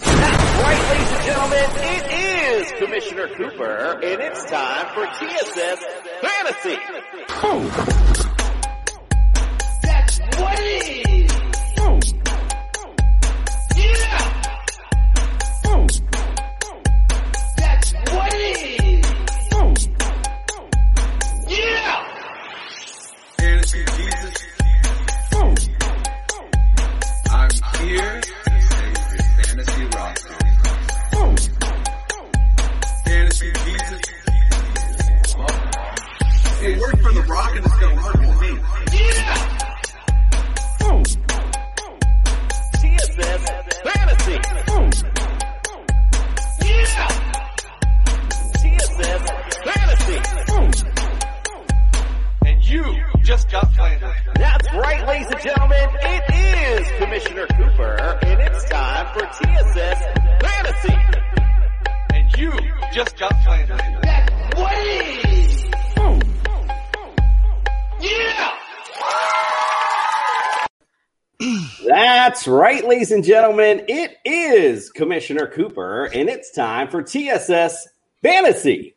Right, ladies and gentlemen, it is Commissioner Cooper, and it's time for TSS Fantasy. That's what it is. Ladies and gentlemen. It is Commissioner Cooper, and it's time for TSS Fantasy. And you just got flandered. That's what it is. Yeah. That's right, ladies and gentlemen. It is Commissioner Cooper, and it's time for TSS Fantasy.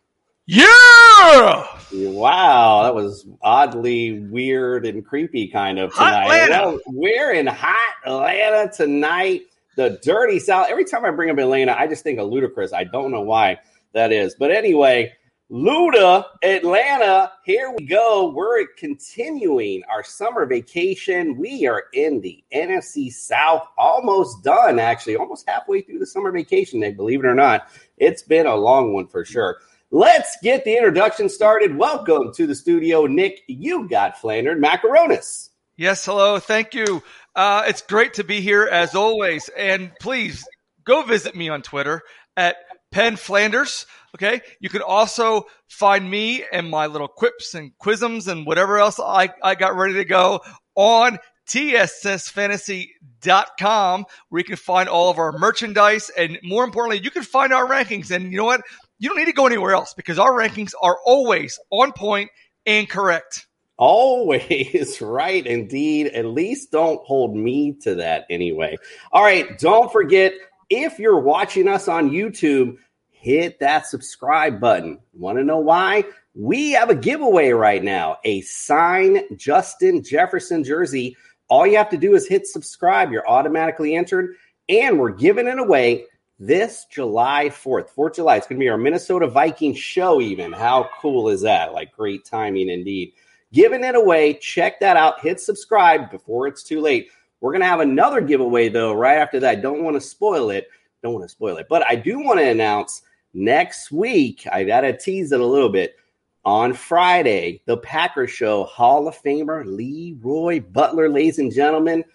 Yeah! Wow, that was oddly weird and creepy kind of tonight. We're in hot Atlanta tonight. The dirty South. Every time I bring up Atlanta, I just think of Ludacris. I don't know why that is. But anyway, Luda, Atlanta, here we go. We're continuing our summer vacation. We are in the NFC South, almost done, actually, almost halfway through the summer vacation, believe it or not. It's been a long one for sure. Let's get the introduction started. Welcome to the studio, Nick. You got flandered macaronis. Yes, hello. Thank you. Uh, it's great to be here as always. And please go visit me on Twitter at Penn Flanders. Okay. You can also find me and my little quips and quisms and whatever else I, I got ready to go on tssfantasy.com where you can find all of our merchandise. And more importantly, you can find our rankings. And you know what? You don't need to go anywhere else because our rankings are always on point and correct. Always right, indeed. At least don't hold me to that anyway. All right, don't forget if you're watching us on YouTube, hit that subscribe button. Want to know why? We have a giveaway right now a signed Justin Jefferson jersey. All you have to do is hit subscribe. You're automatically entered, and we're giving it away this July 4th. 4th July. It's going to be our Minnesota Vikings show, even. How cool is that? Like, great timing indeed. Giving it away. Check that out. Hit subscribe before it's too late. We're going to have another giveaway, though, right after that. Don't want to spoil it. Don't want to spoil it. But I do want to announce next week, I got to tease it a little bit. On Friday, the Packers show, Hall of Famer Leroy Butler, ladies and gentlemen.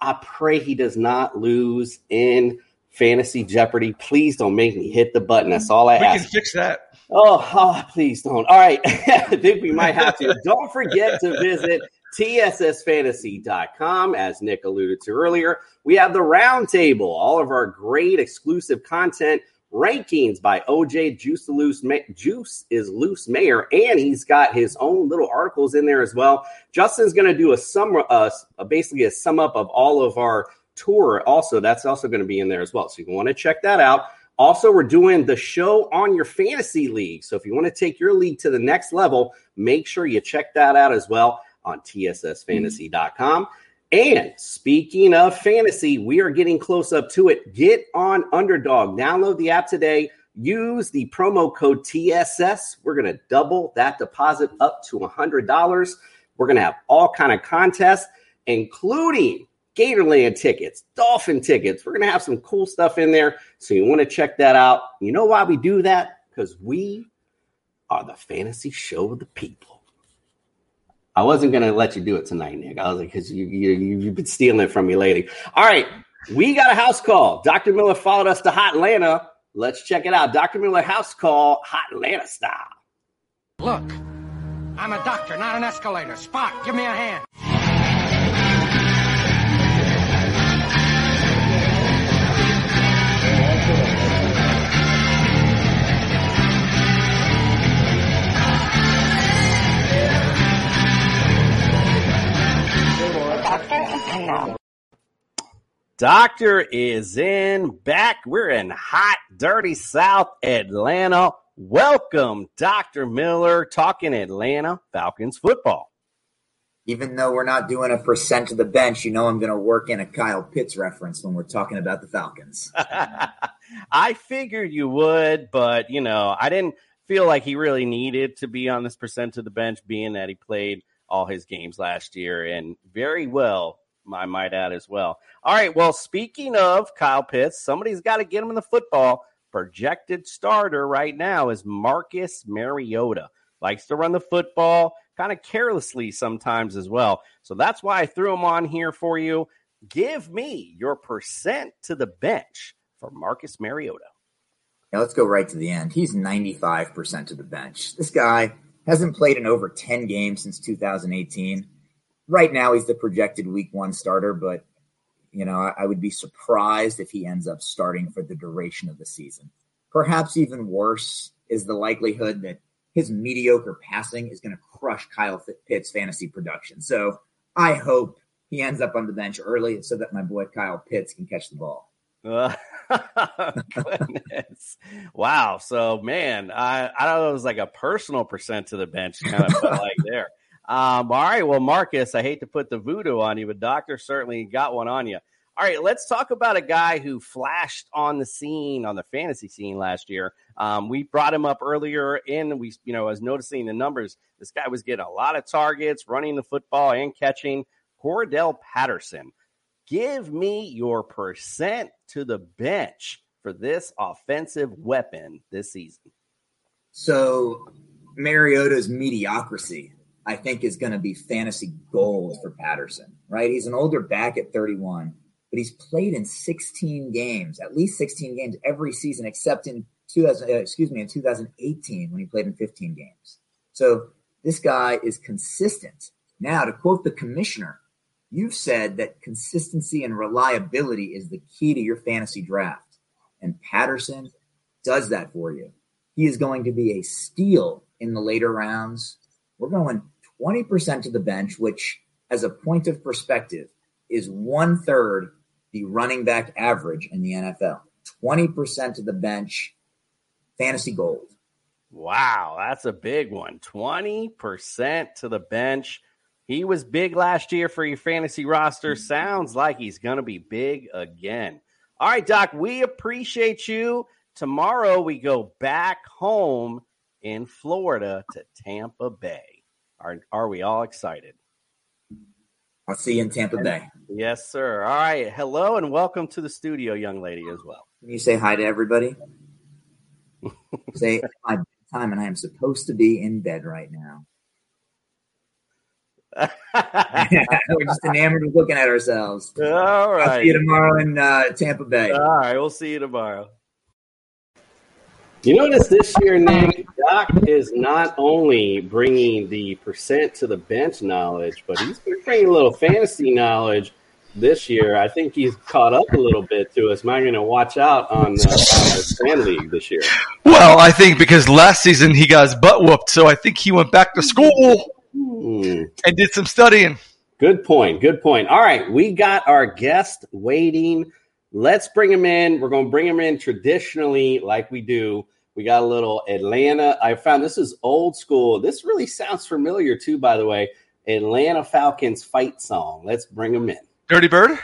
I pray he does not lose in fantasy Jeopardy. Please don't make me hit the button. That's all I We ask. can fix that. Oh, oh, please don't. All right. I think we might have to. don't forget to visit tssfantasy.com. As Nick alluded to earlier, we have the roundtable, all of our great exclusive content rankings by OJ Juice the Loose Ma- Juice is Loose Mayor, and he's got his own little articles in there as well. Justin's going to do a sum, uh, basically a sum up of all of our tour. Also, that's also going to be in there as well. So you want to check that out. Also, we're doing the show on your fantasy league. So if you want to take your league to the next level, make sure you check that out as well on tssfantasy.com. And speaking of fantasy, we are getting close up to it. Get on Underdog. Download the app today. Use the promo code TSS. We're going to double that deposit up to $100. We're going to have all kind of contests, including Gatorland tickets, Dolphin tickets. We're going to have some cool stuff in there. So you want to check that out. You know why we do that? Because we are the fantasy show of the people. I wasn't gonna let you do it tonight, Nick. I was like, because you, you you've been stealing it from me lately. All right, we got a house call. Dr. Miller followed us to Hot Atlanta. Let's check it out. Dr. Miller house call, Hot Atlanta style. Look, I'm a doctor, not an escalator. Spot, give me a hand. Doctor is in back. We're in hot, dirty South Atlanta. Welcome, Dr. Miller, talking Atlanta Falcons football. Even though we're not doing a percent of the bench, you know I'm going to work in a Kyle Pitts reference when we're talking about the Falcons. I figured you would, but you know, I didn't feel like he really needed to be on this percent of the bench, being that he played all his games last year and very well, I might add as well. All right, well, speaking of Kyle Pitts, somebody's got to get him in the football. Projected starter right now is Marcus Mariota. Likes to run the football, kind of carelessly sometimes as well. So that's why I threw him on here for you. Give me your percent to the bench for Marcus Mariota. Now let's go right to the end. He's 95% to the bench. This guy hasn't played in over 10 games since 2018. Right now, he's the projected week one starter, but you know, I, I would be surprised if he ends up starting for the duration of the season. Perhaps even worse is the likelihood that his mediocre passing is going to crush Kyle Pitts' fantasy production. So I hope he ends up on the bench early so that my boy Kyle Pitts can catch the ball. Uh, goodness. wow. So, man, I, I don't know. It was like a personal percent to the bench kind of like there. Um, all right. Well, Marcus, I hate to put the voodoo on you, but Doctor certainly got one on you. All right. Let's talk about a guy who flashed on the scene, on the fantasy scene last year. Um, we brought him up earlier in, we, you know, I was noticing the numbers. This guy was getting a lot of targets, running the football and catching. Cordarrelle Patterson. Give me your percent to the bench for this offensive weapon this season. So Mariota's mediocrity, I think, is going to be fantasy gold for Patterson, right? He's an older back at 31, but he's played in 16 games, at least 16 games every season, except in 2000, uh, excuse me, in 2018 when he played in 15 games. So this guy is consistent. Now, to quote the commissioner, You've said that consistency and reliability is the key to your fantasy draft. And Patterson does that for you. He is going to be a steal in the later rounds. We're going 20% to the bench, which, as a point of perspective, is one third the running back average in the NFL. 20% to the bench, fantasy gold. Wow, that's a big one. 20% to the bench. He was big last year for your fantasy roster. Mm-hmm. Sounds like he's going to be big again. All right, Doc, we appreciate you. Tomorrow we go back home in Florida to Tampa Bay. Are, are we all excited? I'll see you in Tampa Bay. Yes, sir. All right. Hello and welcome to the studio, young lady, as well. Can you say hi to everybody? say it's my bedtime and I am supposed to be in bed right now. We're just enamored with looking at ourselves. All right. I'll see you tomorrow in uh, Tampa Bay. All right. We'll see you tomorrow. You notice this year, Nick, Doc is not only bringing the percent to the bench knowledge, but he's bringing a little fantasy knowledge this year. I think he's caught up a little bit to us. Am I going to watch out on the, on the Span League this year? Well, I think because last season he got his butt whooped, so I think he went back to school Hmm. and did some studying. Good point. Good point. All right. We got our guest waiting. Let's bring him in. We're going to bring him in traditionally, like we do. We got a little Atlanta. I found this is old school. This really sounds familiar, too, by the way. Atlanta Falcons fight song. Let's bring him in. Dirty Bird?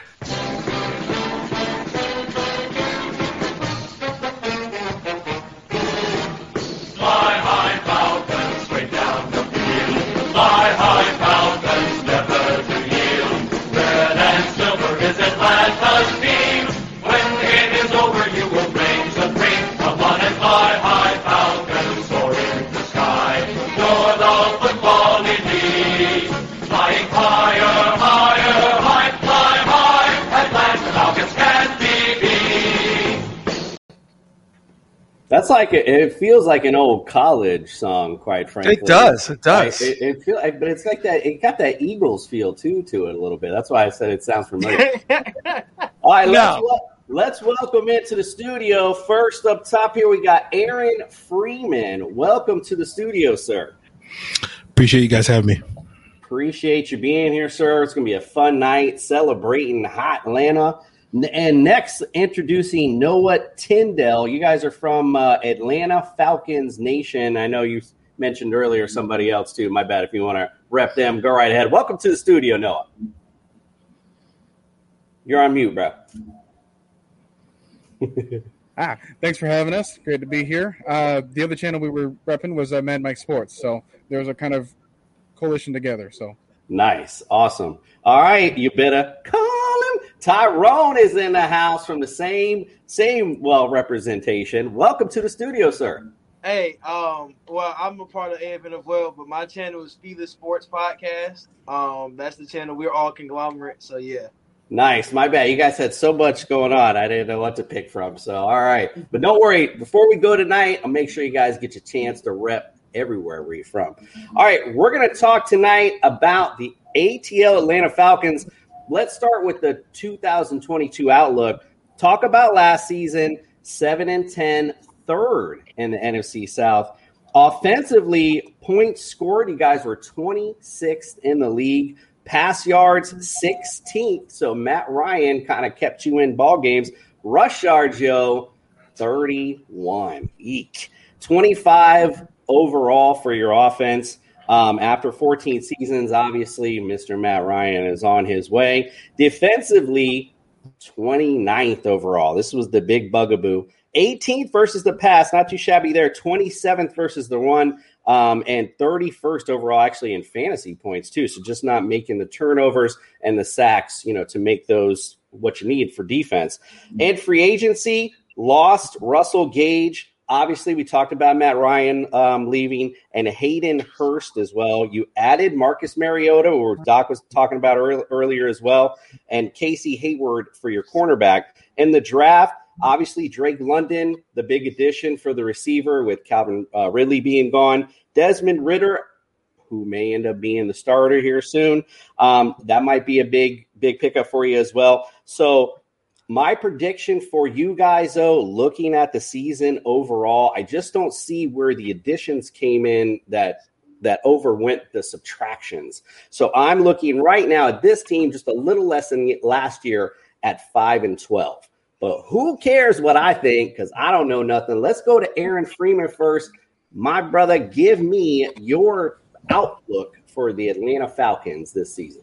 That's like a, it feels like an old college song, quite frankly. It does. It does. Like, it, it feel, but it's like that. It got that Eagles feel too to it a little bit. That's why I said it sounds familiar. All right, let's, let's welcome into the studio. First up top here, we got Aaron Freeman. Welcome to the studio, sir. Appreciate you guys having me. Appreciate you being here, sir. It's going to be a fun night celebrating hot Atlanta. And next, introducing Noah Tyndall. You guys are from uh, Atlanta Falcons Nation. I know you mentioned earlier somebody else too. My bad. If you want to rep them, go right ahead. Welcome to the studio, Noah. You're on mute, bro. Ah, thanks for having us. Great to be here. Uh, the other channel we were repping was uh, Mad Mike Sports, so there was a kind of coalition together. So Nice. Awesome. All right, you better him. Tyrone is in the house from the same same well representation. Welcome to the studio, sir. Hey, um, well, I'm a part of AFN as well, but my channel is Fever Sports Podcast. Um, that's the channel. We're all conglomerate, so yeah. Nice. My bad. You guys had so much going on. I didn't know what to pick from. So, all right. But don't worry. Before we go tonight, I'll make sure you guys get your chance to rep everywhere where you're from. All right. We're going to talk tonight about the ATL Atlanta Falcons. Let's start with the 2022 outlook. Talk about last season, 7 and 10, third in the NFC South. Offensively, points scored, you guys were 26th in the league. Pass yards, 16th. So Matt Ryan kind of kept you in ball games. Rush yards, yo, 31. Eek. 25 overall for your offense. Um, after 14 seasons, obviously, Mr. Matt Ryan is on his way. Defensively, 29th overall. This was the big bugaboo. 18th versus the pass, not too shabby there. 27th versus the run, um, and 31st overall, actually in fantasy points too. So just not making the turnovers and the sacks, you know, to make those what you need for defense. And free agency lost Russell Gage. Obviously, we talked about Matt Ryan um, leaving and Hayden Hurst as well. You added Marcus Mariota, or Doc was talking about earl- earlier as well, and Casey Hayward for your cornerback. In the draft, obviously Drake London, the big addition for the receiver with Calvin uh, Ridley being gone. Desmond Ridder, who may end up being the starter here soon. Um, that might be a big, big pickup for you as well. So my prediction for you guys, though, looking at the season overall, I just don't see where the additions came in that that overwent the subtractions. So I'm looking right now at this team just a little less than last year at five and twelve. But who cares what I think? Because I don't know nothing. Let's go to Aaron Freeman first. My brother, give me your outlook for the Atlanta Falcons this season.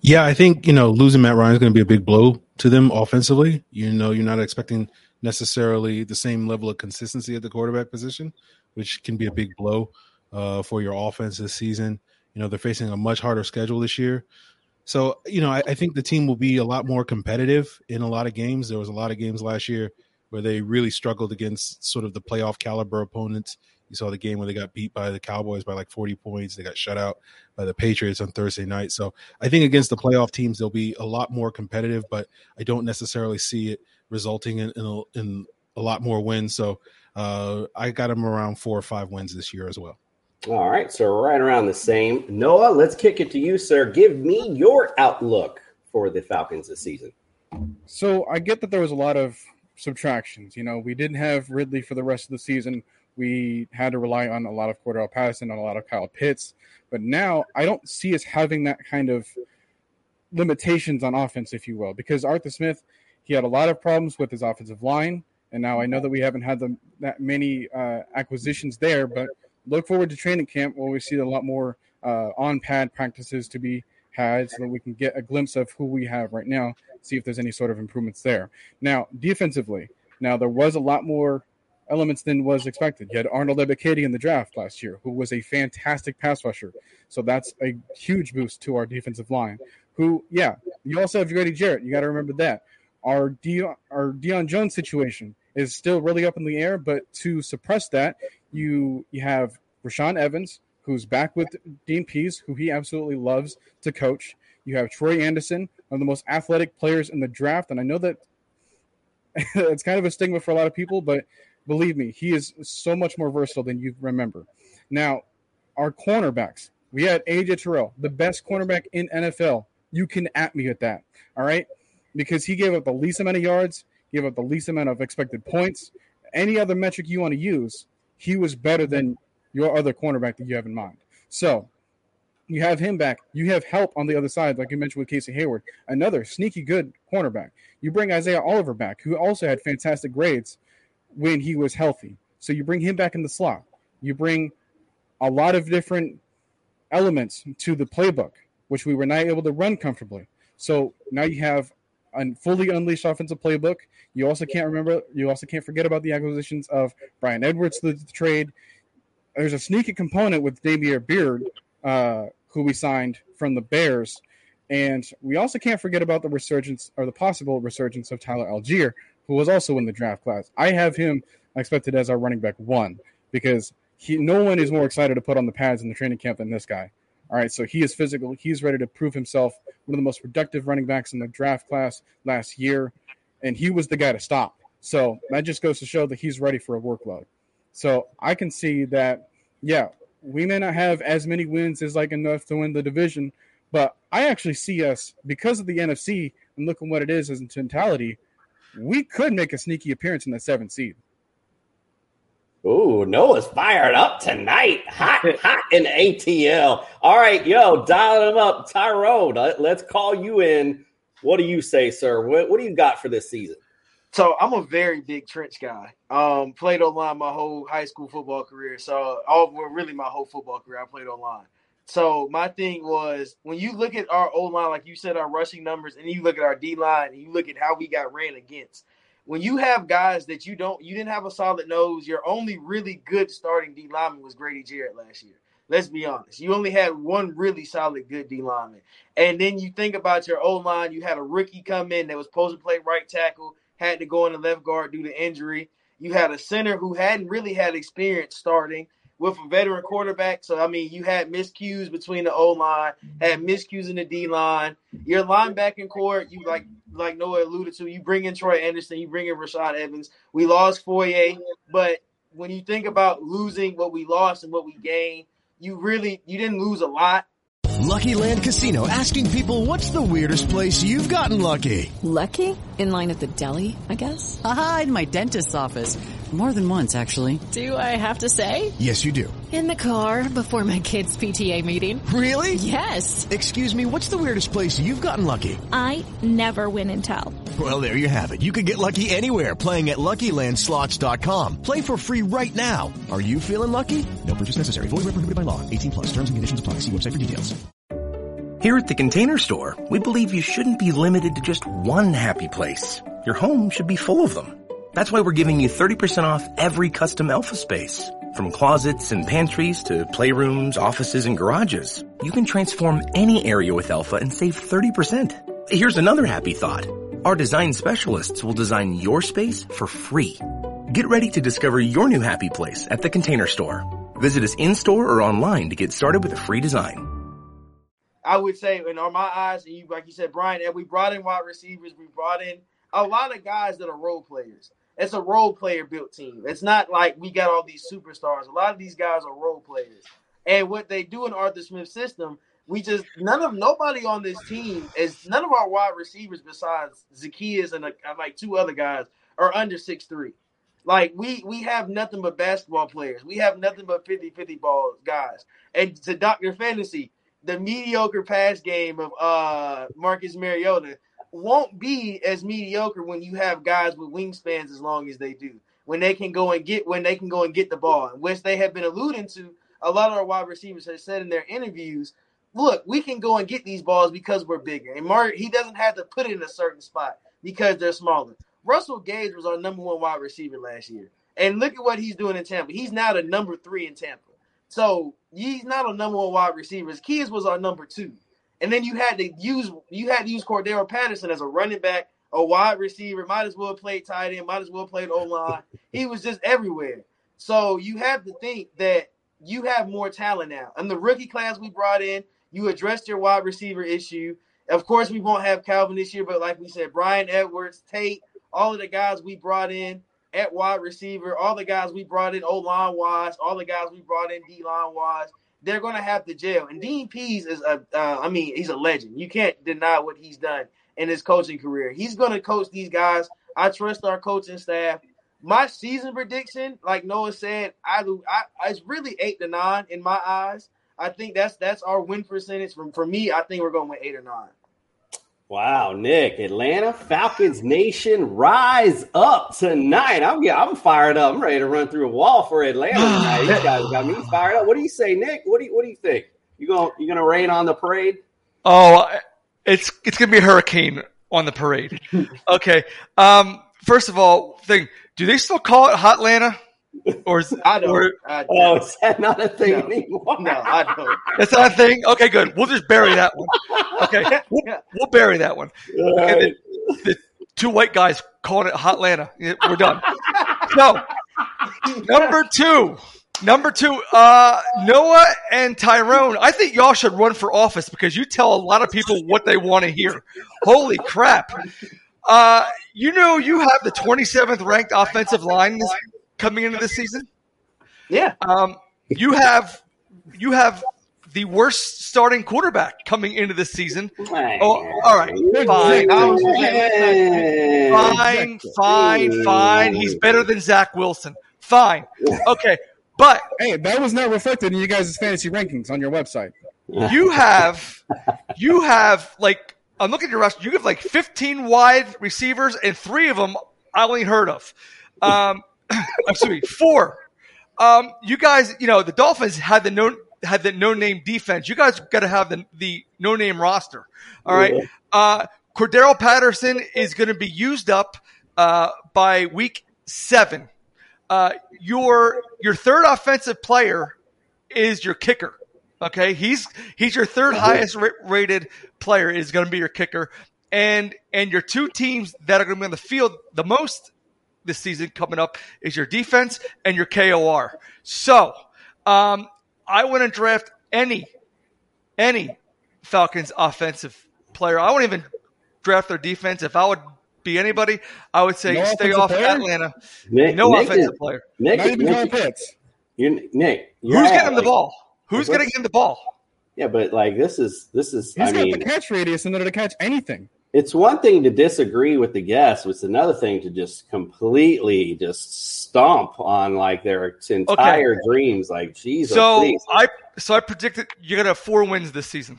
Yeah, I think you know losing Matt Ryan is going to be a big blow to them offensively. You know, you're not expecting necessarily the same level of consistency at the quarterback position, which can be a big blow uh, for your offense this season. You know, they're facing a much harder schedule this year. So, you know, I, I think the team will be a lot more competitive in a lot of games. There was a lot of games last year where they really struggled against sort of the playoff caliber opponents. You saw the game where they got beat by the Cowboys by like 40 points. They got shut out by the Patriots on Thursday night. So I think against the playoff teams, they'll be a lot more competitive, but I don't necessarily see it resulting in, in, a, in a lot more wins. So uh, I got them around four or five wins this year as well. All right, so right around the same. Noah, let's kick it to you, sir. Give me your outlook for the Falcons this season. So I get that there was a lot of subtractions. You know, we didn't have Ridley for the rest of the season. We had to rely on a lot of Cordarrelle Patterson, on a lot of Kyle Pitts. But now I don't see us having that kind of limitations on offense, if you will, because Arthur Smith, he had a lot of problems with his offensive line. And now I know that we haven't had the, that many uh, acquisitions there, but look forward to training camp where we see a lot more uh, on pad practices to be had so that we can get a glimpse of who we have right now, see if there's any sort of improvements there. Now, defensively, now there was a lot more elements than was expected. You had Arnold Ebiketie in the draft last year, who was a fantastic pass rusher. So that's a huge boost to our defensive line. Who, yeah, you also have Grady Jarrett. You got to remember that. Our Dion, our Deion Jones situation is still really up in the air, but to suppress that, you you have Rashaan Evans, who's back with Dean Pees, who he absolutely loves to coach. You have Troy Anderson, one of the most athletic players in the draft, and I know that it's kind of a stigma for a lot of people, but Believe me, he is so much more versatile than you remember. Now, our cornerbacks, we had AJ Terrell, the best cornerback in NFL. You can at me at that. All right. Because he gave up the least amount of yards, gave up the least amount of expected points. Any other metric you want to use, he was better than your other cornerback that you have in mind. So you have him back. You have help on the other side, like you mentioned with Casey Hayward, another sneaky good cornerback. You bring Isaiah Oliver back, who also had fantastic grades when he was healthy. So you bring him back in the slot. You bring a lot of different elements to the playbook, which we were not able to run comfortably. So now you have a fully unleashed offensive playbook. You also can't remember. You also can't forget about the acquisitions of Bryan Edwards, the, the trade. There's a sneaky component with Damiere Byrd, uh, who we signed from the Bears, and we also can't forget about the resurgence or the possible resurgence of Tyler Allgeier, who was also in the draft class. I have him expected as our running back one because he no one is more excited to put on the pads in the training camp than this guy. All right, so he is physical. He's ready to prove himself. One of the most productive running backs in the draft class last year, and he was the guy to stop. So that just goes to show that he's ready for a workload. So I can see that, yeah, we may not have as many wins as like enough to win the division, but I actually see us because of the NFC and looking what it is as in totality. We could make a sneaky appearance in the seventh seed. Ooh, Noah's fired up tonight. Hot, hot in ATL. All right, yo, dial them up. Tyrone, let's call you in. What do you say, sir? What, what do you got for this season? So I'm a very big trench guy. Um, played online my whole high school football career. So all well, really my whole football career, I played online. So my thing was when you look at our O line, like you said, our rushing numbers, and you look at our D line, and you look at how we got ran against when you have guys that you don't, you didn't have a solid nose. Your only really good starting D lineman was Grady Jarrett last year. Let's be honest. You only had one really solid good D lineman, and then you think about your O line. You had a rookie come in that was supposed to play right tackle, had to go in the left guard due to injury. You had a center who hadn't really had experience starting with a veteran quarterback. So I mean, you had miscues between the O line, had miscues in the D line. Your linebacking core, you like like Noah alluded to, you bring in Troy Anderson, you bring in Rashad Evans. We lost Foye, but when you think about losing what we lost and what we gained, you really you didn't lose a lot. Lucky Land Casino asking people what's the weirdest place you've gotten lucky? Lucky? In line at the deli, I guess? Aha, in my dentist's office. More than once, actually. Do I have to say? Yes, you do. In the car before my kids' PTA meeting. Really? Yes. Excuse me, what's the weirdest place you've gotten lucky? I never win and tell. Well, there you have it. You can get lucky anywhere playing at LuckyLandSlots.com. Play for free right now. Are you feeling lucky? No purchase necessary. Void where prohibited by law. 18 plus. Terms and conditions apply. See website for details. Here at the Container Store, we believe you shouldn't be limited to just one happy place. Your home should be full of them. That's why we're giving you 30% off every custom alpha space. From closets and pantries to playrooms, offices, and garages, you can transform any area with alpha and save 30%. Here's another happy thought. Our design specialists will design your space for free. Get ready to discover your new happy place at the Container Store. Visit us in-store or online to get started with a free design. I would say, in my eyes, and you like you said, Brian, and we brought in wide receivers, we brought in a lot of guys that are role players it's a role player built team. It's not like we got all these superstars. A lot of these guys are role players. And what they do in Arthur Smith's system, we just none of nobody on this team is none of our wide receivers besides Zaccheaus and uh, like two other guys are under six three. Like we we have nothing but basketball players. We have nothing but 50-50 ball guys. And to Dr. Fantasy, the mediocre pass game of uh Marcus Mariota won't be as mediocre when you have guys with wingspans as long as they do. When they can go and get when they can go and get the ball, which they have been alluding to. A lot of our wide receivers have said in their interviews, "Look, we can go and get these balls because we're bigger." And Mark, he doesn't have to put it in a certain spot because they're smaller. Russell Gage was our number one wide receiver last year, and look at what he's doing in Tampa. He's now the number three in Tampa. So he's not a number one wide receiver. His Keys was our number two. And then you had to use you had to use Cordarrelle Patterson as a running back, a wide receiver. Might as well play tight end. Might as well play O line. he was just everywhere. So you have to think that you have more talent now. And the rookie class we brought in, you addressed your wide receiver issue. Of course, we won't have Calvin this year, but like we said, Bryan Edwards, Tate, all of the guys we brought in, at wide receiver, all the guys we brought in O line wise, all the guys we brought in D line wise, they're going to have to jail. And Dean Pees is a, uh, I mean, he's a legend. You can't deny what he's done in his coaching career. He's going to coach these guys. I trust our coaching staff. My season prediction, like Noah said, I, I it's really eight to nine in my eyes. I think that's that's our win percentage. From for me, I think we're going with eight or nine. Wow, Nick, Atlanta Falcons Nation, rise up tonight. I'm yeah, I'm fired up. I'm ready to run through a wall for Atlanta tonight. These guys got me fired up. What do you say, Nick? What do you what do you think? You going you gonna rain on the parade? Oh, it's it's gonna be a hurricane on the parade. okay. Um, first of all, thing, do they still call it Hot Hotlanta? Or I don't. or- I Oh, is that not a thing No. anymore? no, I don't. That's not a thing. Okay, good. We'll just bury that one. Okay, we'll, we'll bury that one. Okay, right. the, the two white guys calling it Hotlanta. Yeah, We're done. So, number two, number two, uh, Noah and Tyrone. I think y'all should run for office because you tell a lot of people what they want to hear. Holy crap! Uh, you know you have the 27th ranked offensive line this, coming into this season. Yeah. Um, you have you have the worst starting quarterback coming into this season. Oh, all right, fine, fine, fine, fine. He's better than Zach Wilson. Fine, okay, but Hey, that was not reflected in you guys' fantasy rankings on your website. you have you have like I'm looking at your roster. You have like 15 wide receivers, and three of them I only heard of. Um, excuse sorry, four. Um, you guys, you know, the Dolphins had the no had the no name defense. You guys got to have the the no name roster. All right. Uh, Cordarrelle Patterson is going to be used up uh, by week seven. Uh, your your third offensive player is your kicker. Okay, he's he's your third highest ra- rated player is going to be your kicker, and and your two teams that are going to be on the field the most this season coming up is your defense and your KOR. So, um, I wouldn't draft any any Falcons offensive player. I wouldn't even draft their defense. If I would be anybody, I would say No stay off player? Atlanta. Nick, no Nick offensive is- player. Nick, Not even Kyle Nick, Pitts. you, Nick, Who's yeah, getting him the ball? Who's like, getting him the ball? Yeah, but like this is this is. He's I got mean, the catch radius in order to catch anything. It's one thing to disagree with the guests. It's another thing to just completely just stomp on like their entire dreams. Like, Jesus, So please. I so I predicted you're gonna have four wins this season.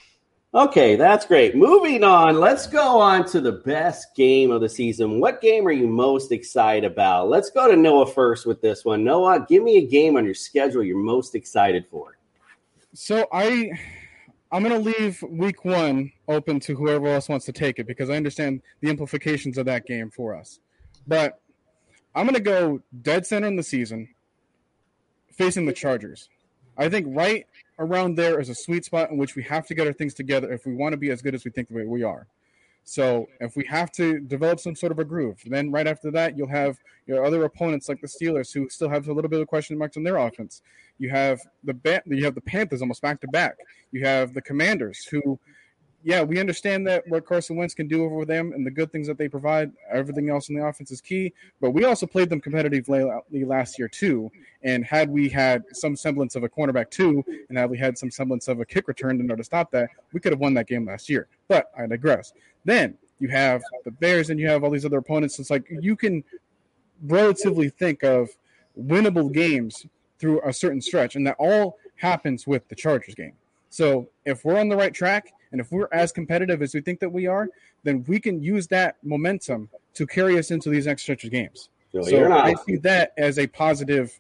Okay, that's great. Moving on, let's go on to the best game of the season. What game are you most excited about? Let's go to Noah first with this one. Noah, give me a game on your schedule you're most excited for. So I, I'm gonna leave week one open to whoever else wants to take it because I understand the implications of that game for us. But I'm gonna go dead center in the season, facing the Chargers. I think right around there is a sweet spot in which we have to get our things together if we want to be as good as we think we are. So if we have to develop some sort of a groove, then right after that you'll have your other opponents like the Steelers who still have a little bit of question marks on their offense. You have the ba- you have the Panthers almost back to back. You have the Commanders who, yeah, we understand that what Carson Wentz can do over them and the good things that they provide. Everything else in the offense is key, but we also played them competitively last year too. And had we had some semblance of a cornerback too, and had we had some semblance of a kick return in order to stop that, we could have won that game last year. But I digress. Then you have the Bears and you have all these other opponents. It's like you can relatively think of winnable games through a certain stretch, and that all happens with the Chargers game. So if we're on the right track and if we're as competitive as we think that we are, then we can use that momentum to carry us into these next stretch of games. So So, you're not- I see that as a positive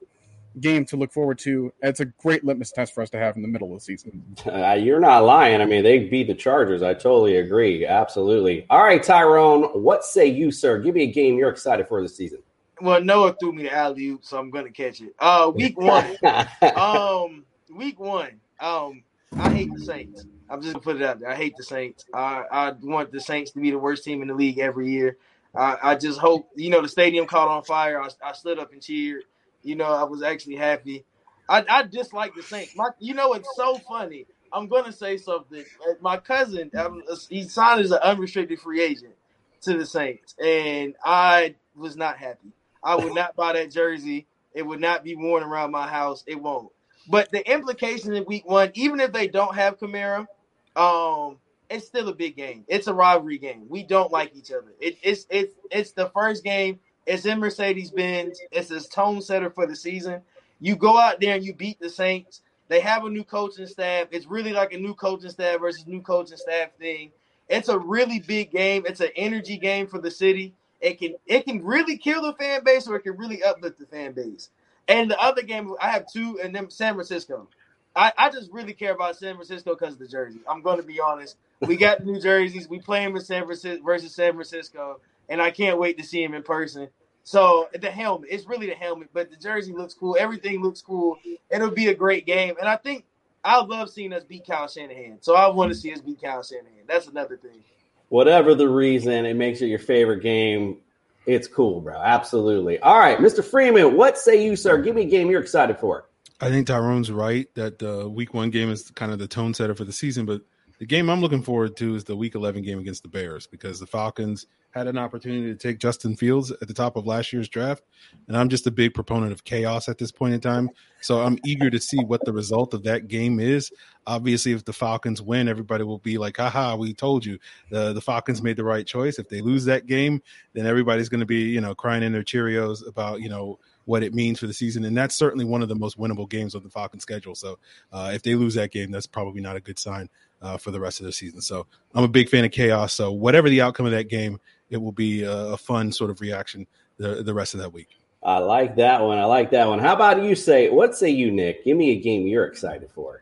game to look forward to. It's a great litmus test for us to have in the middle of the season. Uh, you're not lying. I mean, they beat the Chargers. I totally agree. Absolutely. All right, Tyrone, what say you, sir? Give me a game you're excited for this season. Well, Noah threw me the alley oop, so I'm gonna catch it. Uh, week one. um, week one. Um, I hate the Saints. I'm just gonna put it out there. I hate the Saints. I I want the Saints to be the worst team in the league every year. I, I just hope you know the stadium caught on fire. I, I stood up and cheered. You know, I was actually happy. I, I dislike the Saints. My, you know, it's so funny. I'm gonna say something. Uh, My cousin, um, he signed as an unrestricted free agent to the Saints, and I was not happy. I would not buy that jersey. It would not be worn around my house. It won't. But the implications in week one, even if they don't have Kamara, um, it's still a big game. It's a rivalry game. We don't like each other. It, it's it's it's the first game. It's in Mercedes Benz. It's his tone setter for the season. You go out there and you beat the Saints. They have a new coaching staff. It's really like a new coaching staff versus new coaching staff thing. It's a really big game. It's an energy game for the city. It can it can really kill the fan base or it can really uplift the fan base. And the other game, I have two, and then San Francisco. I, I just really care about San Francisco because of the jersey. I'm going to be honest. We got new jerseys. We playing with San Francisco versus San Francisco, and I can't wait to see him in person. So the helmet, it's really the helmet, but the jersey looks cool. Everything looks cool. It'll be a great game, and I think I love seeing us beat Kyle Shanahan. So I want to see us beat Kyle Shanahan. That's another thing. Whatever the reason, it makes it your favorite game. It's cool, bro. Absolutely. All right, Mr. Freeman, what say you, sir? Give me a game you're excited for. I think Tyrone's right that the week one game is kind of the tone setter for the season, but the game I'm looking forward to is the week 11 game against the Bears because the Falcons had an opportunity to take Justin Fields at the top of last year's draft. And I'm just a big proponent of chaos at this point in time. So I'm eager to see what the result of that game is. Obviously, if the Falcons win, everybody will be like, haha, we told you. The, the Falcons made the right choice. If they lose that game, then everybody's going to be, you know, crying in their Cheerios about, you know, what it means for the season. And that's certainly one of the most winnable games of the Falcons schedule. So uh, if they lose that game, that's probably not a good sign uh, for the rest of the season. So I'm a big fan of chaos. So whatever the outcome of that game, it will be a, a fun sort of reaction the, the rest of that week. I like that one. I like that one. How about you say, what say you, Nick? Give me a game you're excited for.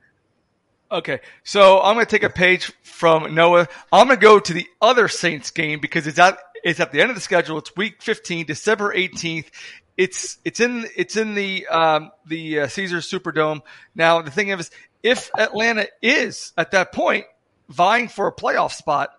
Okay, so I'm going to take a page from Noah. I'm going to go to the other Saints game because it's at it's at the end of the schedule. It's Week 15, December 18th. It's it's in it's in the um, the uh, Caesars Superdome. Now the thing is, if Atlanta is at that point vying for a playoff spot,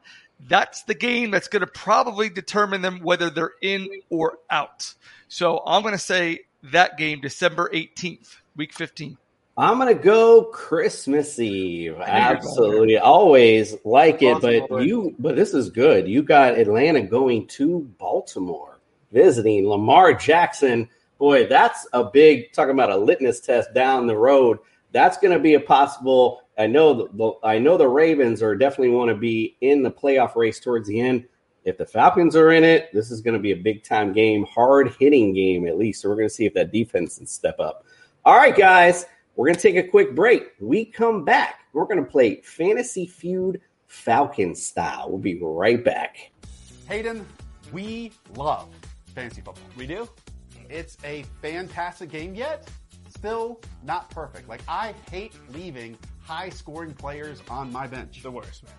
that's the game that's going to probably determine them whether they're in or out. So I'm going to say that game, December 18th, week 15. I'm gonna go Christmas Eve. Absolutely, always like it. But you, but this is good. You got Atlanta going to Baltimore, visiting Lamar Jackson. Boy, that's a big talking about a litmus test down the road. That's going to be a possible. I know the, the I know the Ravens are definitely want to be in the playoff race towards the end. If the Falcons are in it, this is going to be a big time game, hard hitting game at least. So we're going to see if that defense can step up. All right, guys. We're going to take a quick break. We come back. We're going to play Fantasy Feud Falcon style. We'll be right back. Hayden, we love fantasy football. We do? It's a fantastic game, yet still not perfect. Like, I hate leaving high scoring players on my bench. The worst, man.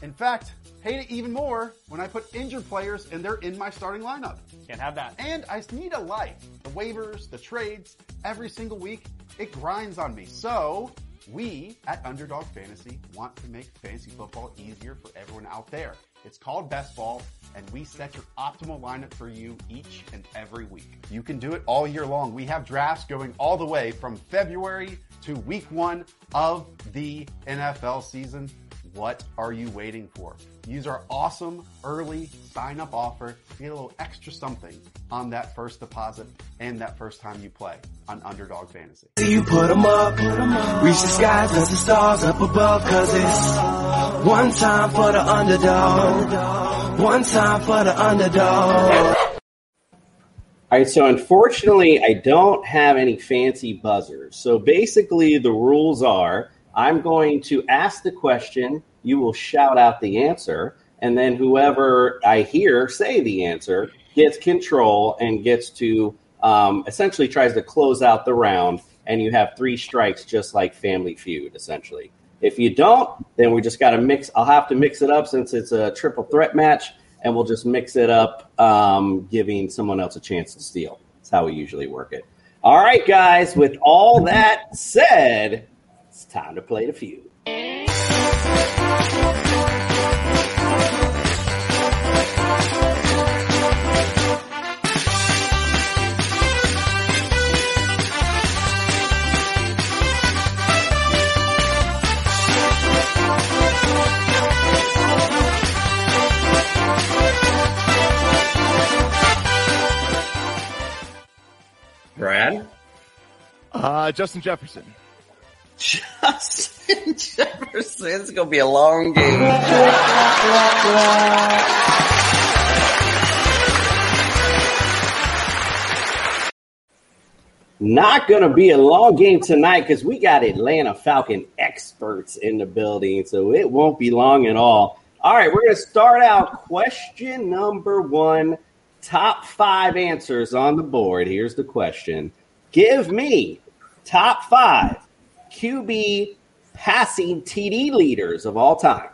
In fact, hate it even more when I put injured players and they're in my starting lineup. Can't have that. And I need a life. The waivers, the trades, every single week, it grinds on me. So we at Underdog Fantasy want to make fantasy football easier for everyone out there. It's called Best Ball, and we set your optimal lineup for you each and every week. You can do it all year long. We have drafts going all the way from February to week one of the NFL season. What are you waiting for? Use our awesome early sign up offer to get a little extra something on that first deposit and that first time you play on Underdog Fantasy. You put them up, reach the skies, touch the stars up above, cause it's one time for the underdog, one time for the underdog. All right, so unfortunately, I don't have any fancy buzzers. So basically, the rules are I'm going to ask the question, you will shout out the answer, and then whoever I hear say the answer gets control and gets to um, essentially tries to close out the round. And you have three strikes, just like Family Feud, essentially. If you don't, then we just got to mix. I'll have to mix it up since it's a triple threat match, and we'll just mix it up, um, giving someone else a chance to steal. That's how we usually work it. All right, guys. With all that said, it's time to play the feud. Uh, Justin Jefferson. Justin Jefferson. It's gonna be a long game. Not to be a long game tonight because we got Atlanta Falcon experts in the building, so it won't be long at all. All right, we're to start out question number one. Top five answers on the board. Here's the question Give me top five QB passing TD leaders of all time.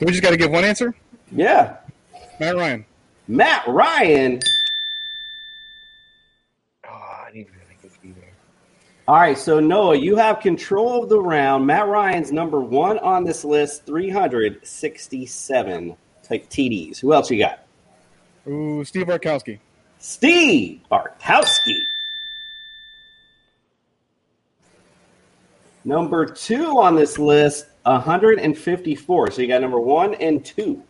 We just got to give one answer. Yeah. Matt Ryan. Matt Ryan. All right, so Noah, you have control of the round. Matt Ryan's number one on this list, 367 like TDs. Who else you got? Ooh, Steve Bartkowski. Steve Bartkowski. Number two on this list, 154. So you got number one and two.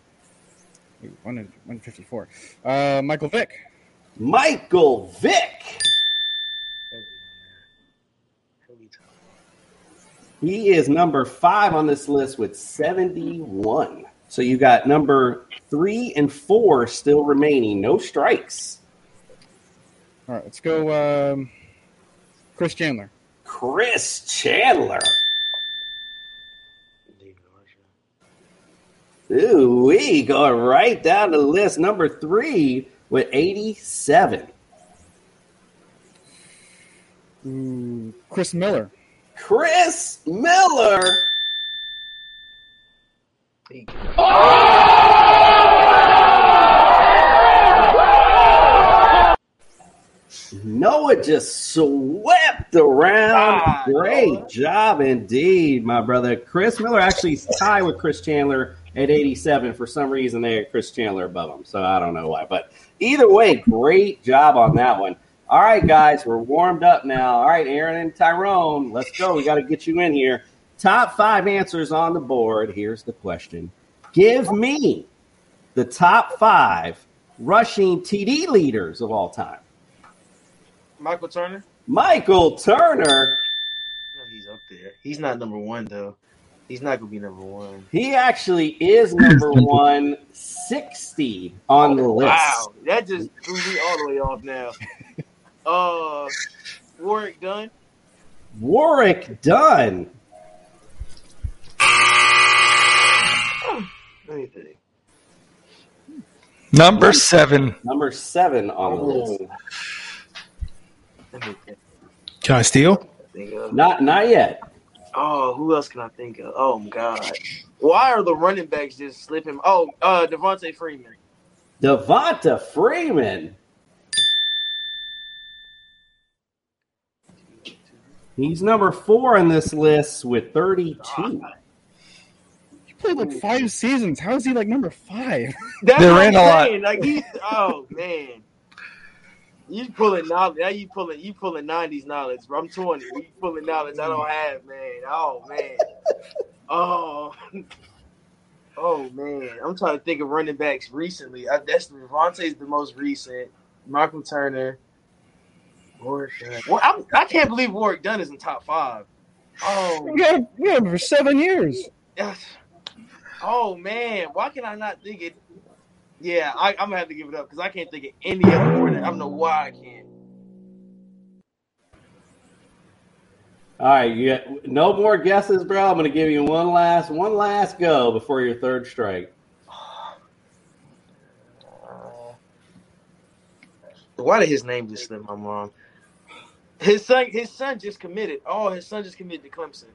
One and one fifty four. Uh, Michael Vick. Michael Vick. He is number five on this list with 71. So you got number three and four still remaining. No strikes. All right, let's go. Um, Chris Chandler. Chris Chandler. Ooh, we go right down the list. Number three with 87. Ooh, Chris Miller. Chris Miller. Noah just swept around. Ah, Great Noah. job indeed, my brother. Chris Miller actually tied with Chris Chandler at 87. For some reason, they had Chris Chandler above him. So I don't know why. But either way, great job on that one. All right, guys, we're warmed up now. All right, Aaron and Tyrone, let's go. We got to get you in here. Top five answers on the board. Here's the question Give me the top five rushing TD leaders of all time. Michael Turner. Michael Turner. No, he's up there. He's not number one though. He's not gonna be number one. He actually is number 160 on the list. Wow, that just threw me all the way off now. Uh, Warrick Dunn. Warrick Dunn. Let me think. Number seven. Number seven on the list. Let me think. Can I steal? Not not yet. Oh, who else can I think of? Oh my God, why are the running backs just slipping? Oh, uh, Devonta Freeman. Devonta Freeman. He's number four on this list with 32. He played like five seasons. How is he like number five? That's They what ran I'm a lot. Like he, oh man, you pulling knowledge. Now you pulling you pulling nineties knowledge. Bro. I'm twenty. You pulling knowledge I don't have, man. Oh man. Oh. Oh man, I'm trying to think of running backs recently. I, that's Devonta's the most recent. Michael Turner. Warrick Dunn. Well, I'm, I can't believe Warrick Dunn is in top five. Oh, we had we had him for seven years. Oh man, why can I not think it? Yeah, I, I'm gonna have to give it up because I can't think of any other more than I don't know why I can't. All right, you got, no more guesses, bro. I'm going to give you one last one last go before your third strike. Why did his name just slip my mom? His son, his son just committed. Oh, his son just committed to Clemson.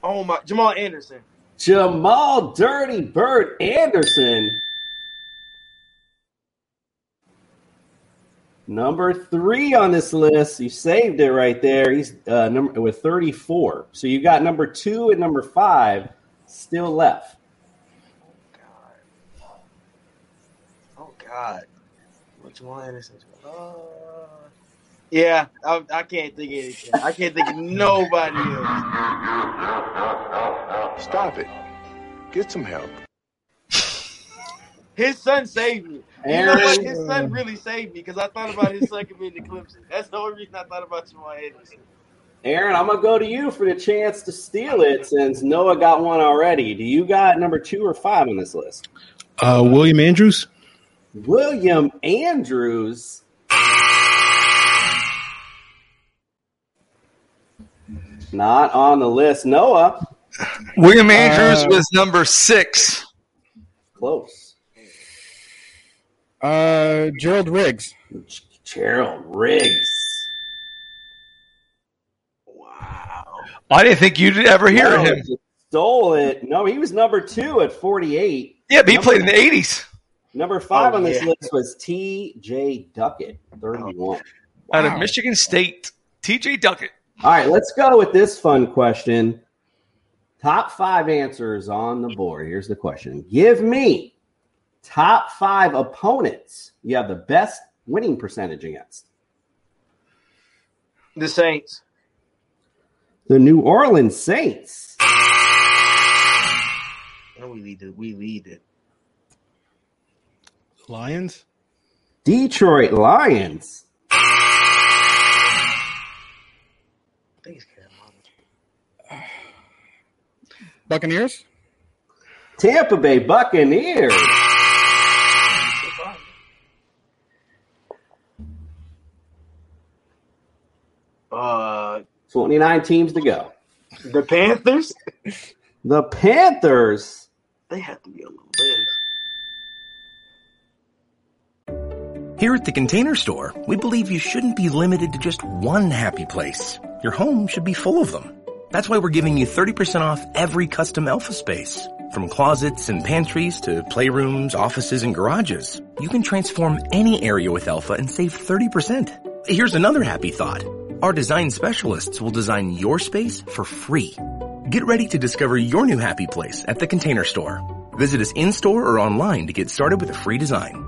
Oh my, Jamal Anderson. Jamal Dirty Bird Anderson. Number three on this list. You saved it right there. He's uh, number with 34. So you got number two and number five still left. Oh God, What, Jamal Anderson. Uh, yeah, I, I can't think of anything. I can't think of nobody else. Stop it. Get some help. His son saved me. You know what? Aaron. His son really saved me because I thought about his son committing the Clemson. That's the only reason I thought about Jamal Anderson. Aaron, I'm gonna go to you for the chance to steal it since Noah got one already. Do you got number two or five on this list? Uh, William Andrews. William Andrews. Not on the list. Noah. William Andrews Uh, was number six. Close. Uh, Gerald Riggs. Gerald Riggs. Wow. I didn't think you'd ever hear No, of him. you Stole it. No, he was number two at 48. Yeah, but he Number- played in the '80s. Number five Oh, on this yeah. list was T.J. Duckett, 31. out of Michigan State. T.J. Duckett. All right, let's go with this fun question. Top five answers on the board. Here's the question Give me top five opponents you have the best winning percentage against. The Saints. The New Orleans Saints. And we lead it. We lead it. Lions. Detroit Lions. Buccaneers. Tampa Bay Buccaneers. Uh, 29 teams to go. the Panthers. The Panthers. They have to be on the list. Here at the Container Store, we believe you shouldn't be limited to just one happy place. Your home should be full of them. That's why we're giving you 30% off every custom Elfa space. From closets and pantries to playrooms, offices, and garages, you can transform any area with Elfa and save 30%. Here's another happy thought. Our design specialists will design your space for free. Get ready to discover your new happy place at the Container Store. Visit us in-store or online to get started with a free design.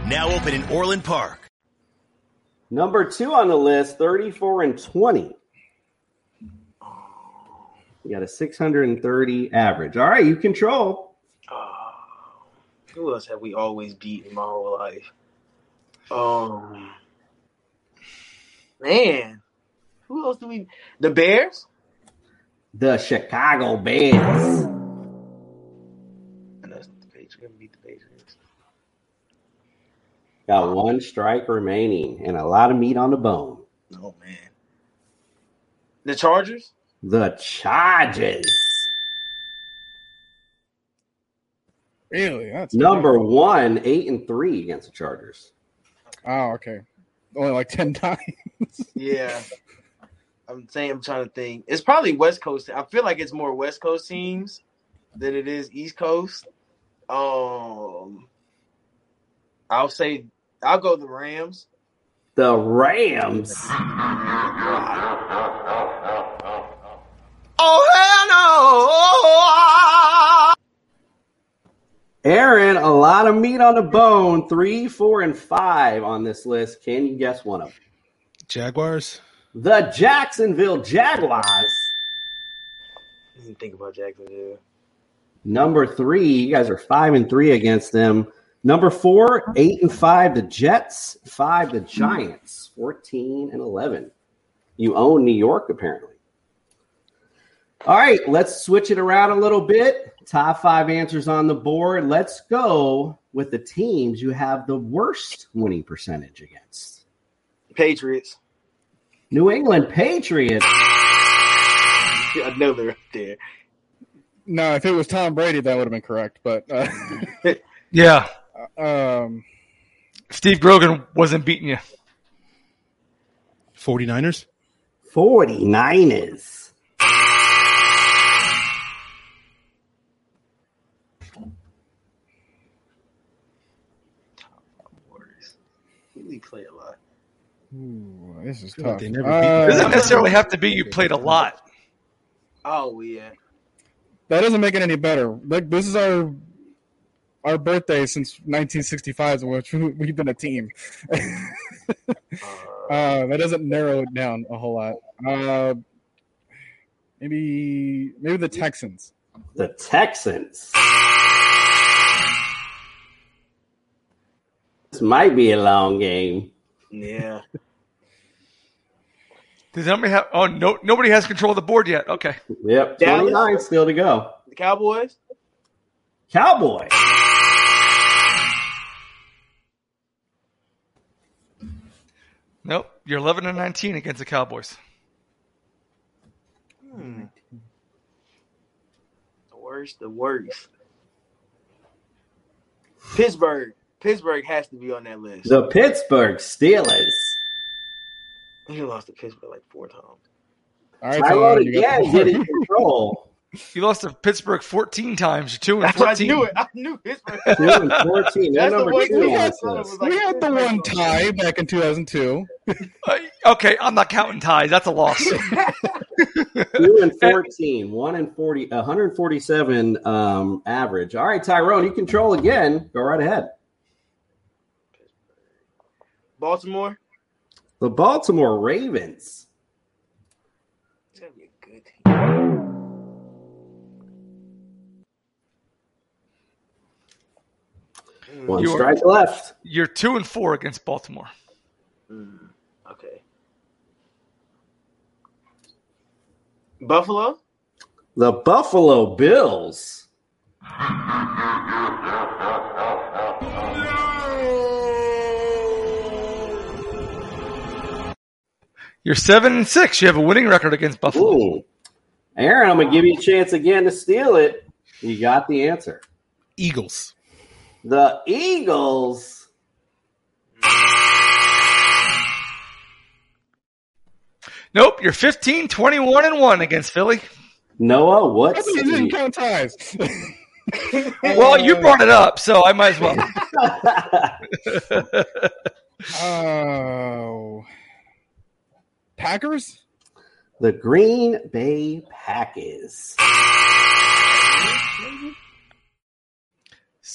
Now open in Orland Park. Number two on the list, 34 and 20. You got a 630 average. All right, you control. Who else have we always beaten my whole life? Um, man, who else do we? The Bears. The Chicago Bears. Got one strike remaining and a lot of meat on the bone. Oh man, the Chargers. The Chargers. Really? That's Number one, eight and three against the Chargers. Oh, okay. Only like ten times. Yeah, I'm saying I'm trying to think. It's probably West Coast. I feel like it's more West Coast teams than it is East Coast. Um, I'll say I'll go the Rams. The Rams. Oh hell no! Aaron, a lot of meat on the bone. Three, four, and five on this list. Can you guess one of them? Jaguars. The Jacksonville Jaguars. Didn't think about Jacksonville. Number three, you guys are five and three against them. Number four, eight and five, the Jets. Five, the Giants. 14 and 11. You own New York, apparently. All right, let's switch it around a little bit. Top five answers on the board. Let's go with the teams you have the worst winning percentage against. Patriots. New England Patriots. I know they're up there. No, if it was Tom Brady, that would have been correct. But uh, Yeah. Um, Steve Grogan wasn't beating you. 49ers. 49ers. He played a lot. Ooh, this is feel like tough. they never Uh, It doesn't necessarily have to be you played a lot. Oh yeah. that doesn't make it any better. Like this is our our birthday since 1965, in which we've been a team. uh, that doesn't narrow it down a whole lot. Uh, maybe maybe the Texans. The Texans. This might be a long game. Yeah. Does anybody have? Oh no, nobody has control of the board yet. Okay. Yep, 29 still to go. The Cowboys. Cowboy. Nope. You're 11 and 19 against the Cowboys. Hmm. The worst. The worst. Pittsburgh. Pittsburgh has to be on that list. The Pittsburgh Steelers. He lost to Pittsburgh like four times. All right, Tyrone Tyrone, you got again the board. control. You lost to Pittsburgh 14 times. You're two and That's what I knew it. I knew Pittsburgh. Two and 14. That's the number one two we had. it list. like we had the one tie back in 2002. Uh, okay, I'm not counting ties. That's a loss. Two and 14. One and 40, 147 um, average. All right, Tyrone, you control again. Go right ahead. Baltimore. The Baltimore Ravens. One You are- strike left. You're two and four against Baltimore. Mm, okay. Buffalo. The Buffalo Bills. You're seven and six. You have a winning record against Buffalo. Ooh. Aaron, I'm going to give you a chance again to steal it. You got the answer. Eagles. The Eagles. Nope. You're 15, 21 and one against Philly. Noah, I what's didn't count ties. Well, you brought it up, so I might as well. Oh, Packers. the Green Bay Packers?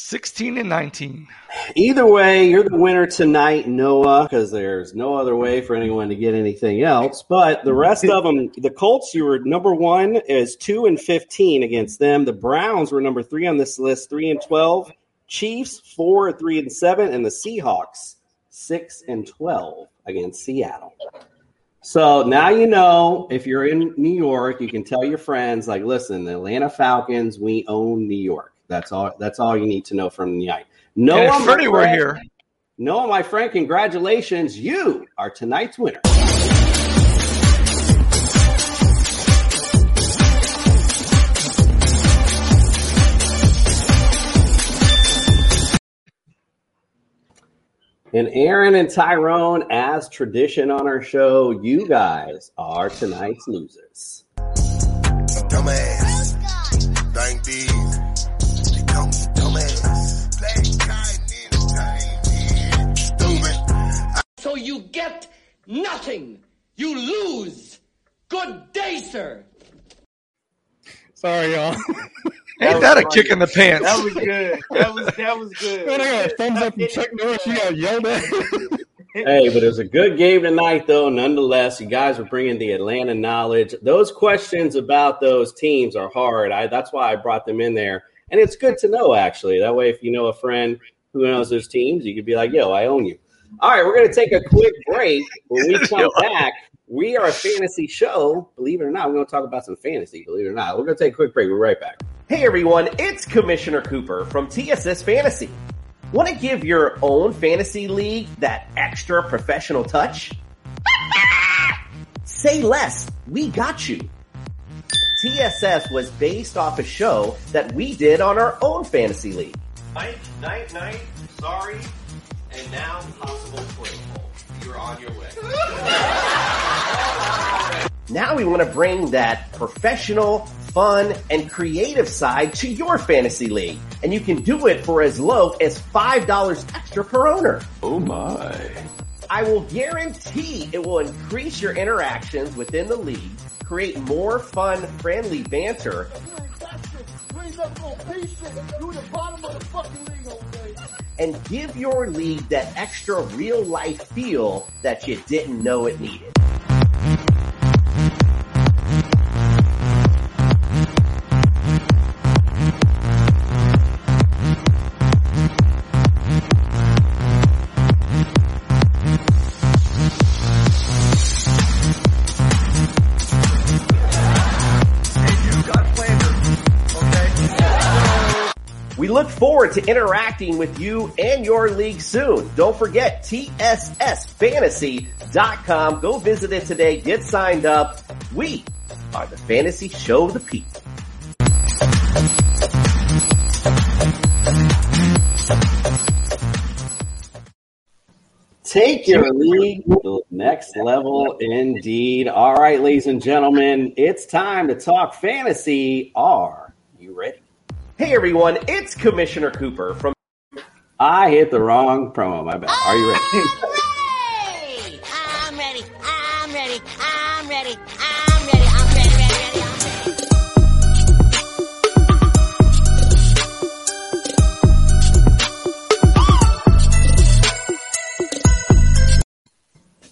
16 and 19. Either way, you're the winner tonight, Noah, because there's no other way for anyone to get anything else. But the rest of them, the Colts, you were number one, is two and fifteen against them. The Browns were number three on this list, three and twelve. Chiefs four, three and seven, and the Seahawks six and twelve against Seattle. So now you know if you're in New York, you can tell your friends, like, listen, the Atlanta Falcons, we own New York. That's all. That's all you need to know from the night. Noah, And if Freddie were here. Noah, my friend, congratulations. You are tonight's winner. And Aaron and Tyrone, as tradition on our show, you guys are tonight's losers. Get nothing. You lose. Good day, sir. Sorry, y'all. Ain't that a kick in the pants? That was good. That was that was good. Man, I got a thumbs up from Chuck Norris. You got yelled at. Hey, but it was a good game tonight, though. Nonetheless, you guys were bringing the Atlanta knowledge. Those questions about those teams are hard. I, that's why I brought them in there, and it's good to know actually. That way, if you know a friend who knows those teams, you could be like, "Yo, I own you." All right, we're going to take a quick break. When we come back, we are a fantasy show. Believe it or not, we're going to talk about some fantasy. Believe it or not, we're going to take a quick break. We're right back. Hey everyone, it's Commissioner Cooper from TSS Fantasy. Want to give your own fantasy league that extra professional touch? Say less, we got you. TSS was based off a show that we did on our own fantasy league. Night, night, night. Sorry. And now possible twin hole. You're on your way. Now we want to bring that professional, fun, and creative side to your fantasy league. And you can do it for as low as $5 extra per owner. Oh my. I will guarantee it will increase your interactions within the league, create more fun, friendly banter, and give your league that extra real life feel that you didn't know it needed. Forward to interacting with you and your league soon. Don't forget TSSFantasy.com. Go visit it today. Get signed up. We are the fantasy show of the people. Take your league to the next level indeed. All right, ladies and gentlemen, it's time to talk fantasy. Are you ready? Hey everyone, it's Commissioner Cooper from I hit the wrong promo, my bad. Are you ready? I'm ready. I'm ready. I'm ready. I'm ready. I'm ready. Ready. Ready. I'm ready.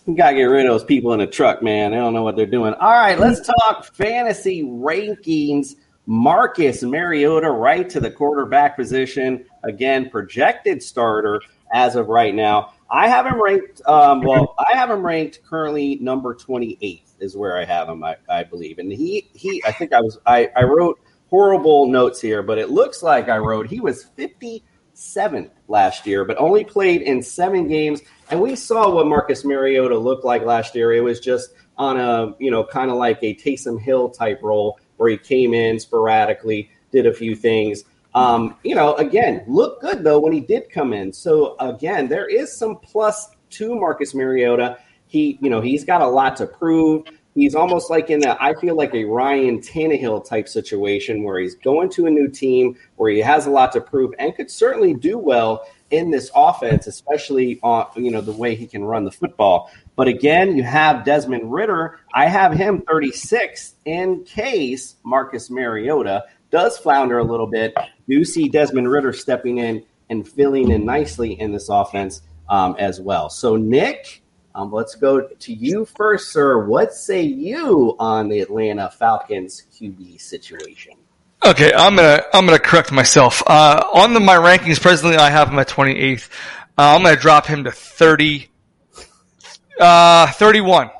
You gotta get rid of those people in the truck, man. They don't know what they're doing. All right, let's talk fantasy rankings. Marcus Mariota, right to the quarterback position. Again, projected starter as of right now. I have him ranked. Um, well, I have him ranked currently number twenty eighth is where I have him. I, I believe, and he he. I think I was. I I wrote horrible notes here, but it looks like I wrote he was fifty seventh last year, but only played in seven games. And we saw what Marcus Mariota looked like last year. It was just on a, you know, kind of like a Taysom Hill type role where he came in sporadically, did a few things. Um, you know, again, looked good though when he did come in. So again, there is some plus to Marcus Mariota. He, you know, he's got a lot to prove. He's almost like in a, I feel like a Ryan Tannehill type situation where he's going to a new team where he has a lot to prove and could certainly do well in this offense, especially on you know the way he can run the football. But again, you have Desmond Ridder. I have him 36 in case Marcus Mariota does flounder a little bit. Do see Desmond Ridder stepping in and filling in nicely in this offense um, as well. So Nick, um, let's go to you first, sir. What say you on the Atlanta Falcons QB situation? Okay, I'm gonna I'm gonna correct myself. Uh, on the, my rankings presently, I have him at 28th. Uh, I'm gonna drop him to 30, uh, 31.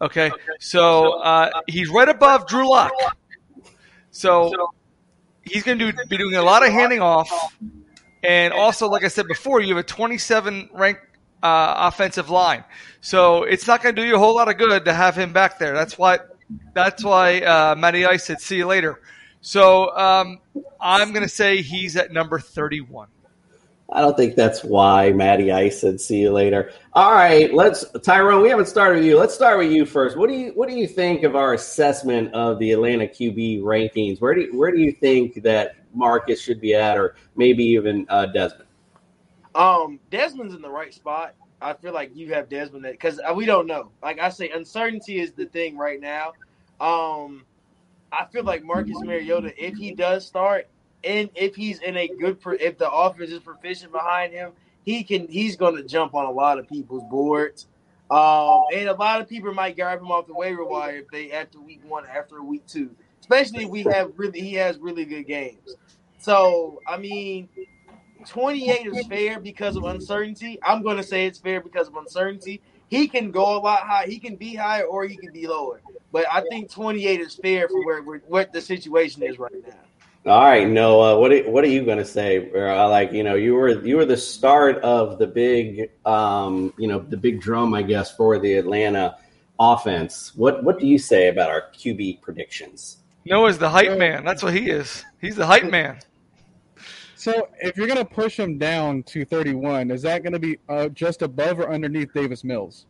Okay, so uh, he's right above Drew Lock. So he's going to do, be doing a lot of handing off, and also, like I said before, you have a 27 ranked uh, offensive line. So it's not going to do you a whole lot of good to have him back there. That's why. That's why uh, Matty Ice said, "See you later." So um, I'm going to say he's at number 31. I don't think that's why Matty Ice said see you later. All right, let's Tyrone, we haven't started with you. Let's start with you first. What do you what do you think of our assessment of the Atlanta QB rankings? Where do you, where do you think that Marcus should be at or maybe even uh, Desmond? Um, Desmond's in the right spot. I feel like you have Desmond because we don't know. Like I say, uncertainty is the thing right now. Um, I feel like Marcus Mariota, if he does start, and if he's in a good, if the offense is proficient behind him, he can. He's going to jump on a lot of people's boards, um, and a lot of people might grab him off the waiver wire if they after week one, after week two, especially if we have really he has really good games. So I mean, 28 is fair because of uncertainty. I'm going to say it's fair because of uncertainty. He can go a lot high. He can be higher or he can be lower. But I think 28 is fair for where we're, what the situation is right now. All right, Noah, what are, what are you going to say? Uh, Like you know, you were you were the start of the big um, you know the big drum, I guess, for the Atlanta offense. What what do you say about our QB predictions? Noah's the hype man. That's what he is. He's the hype man. So if you're going to push him down to 31, is that going to be uh, just above or underneath Davis Mills?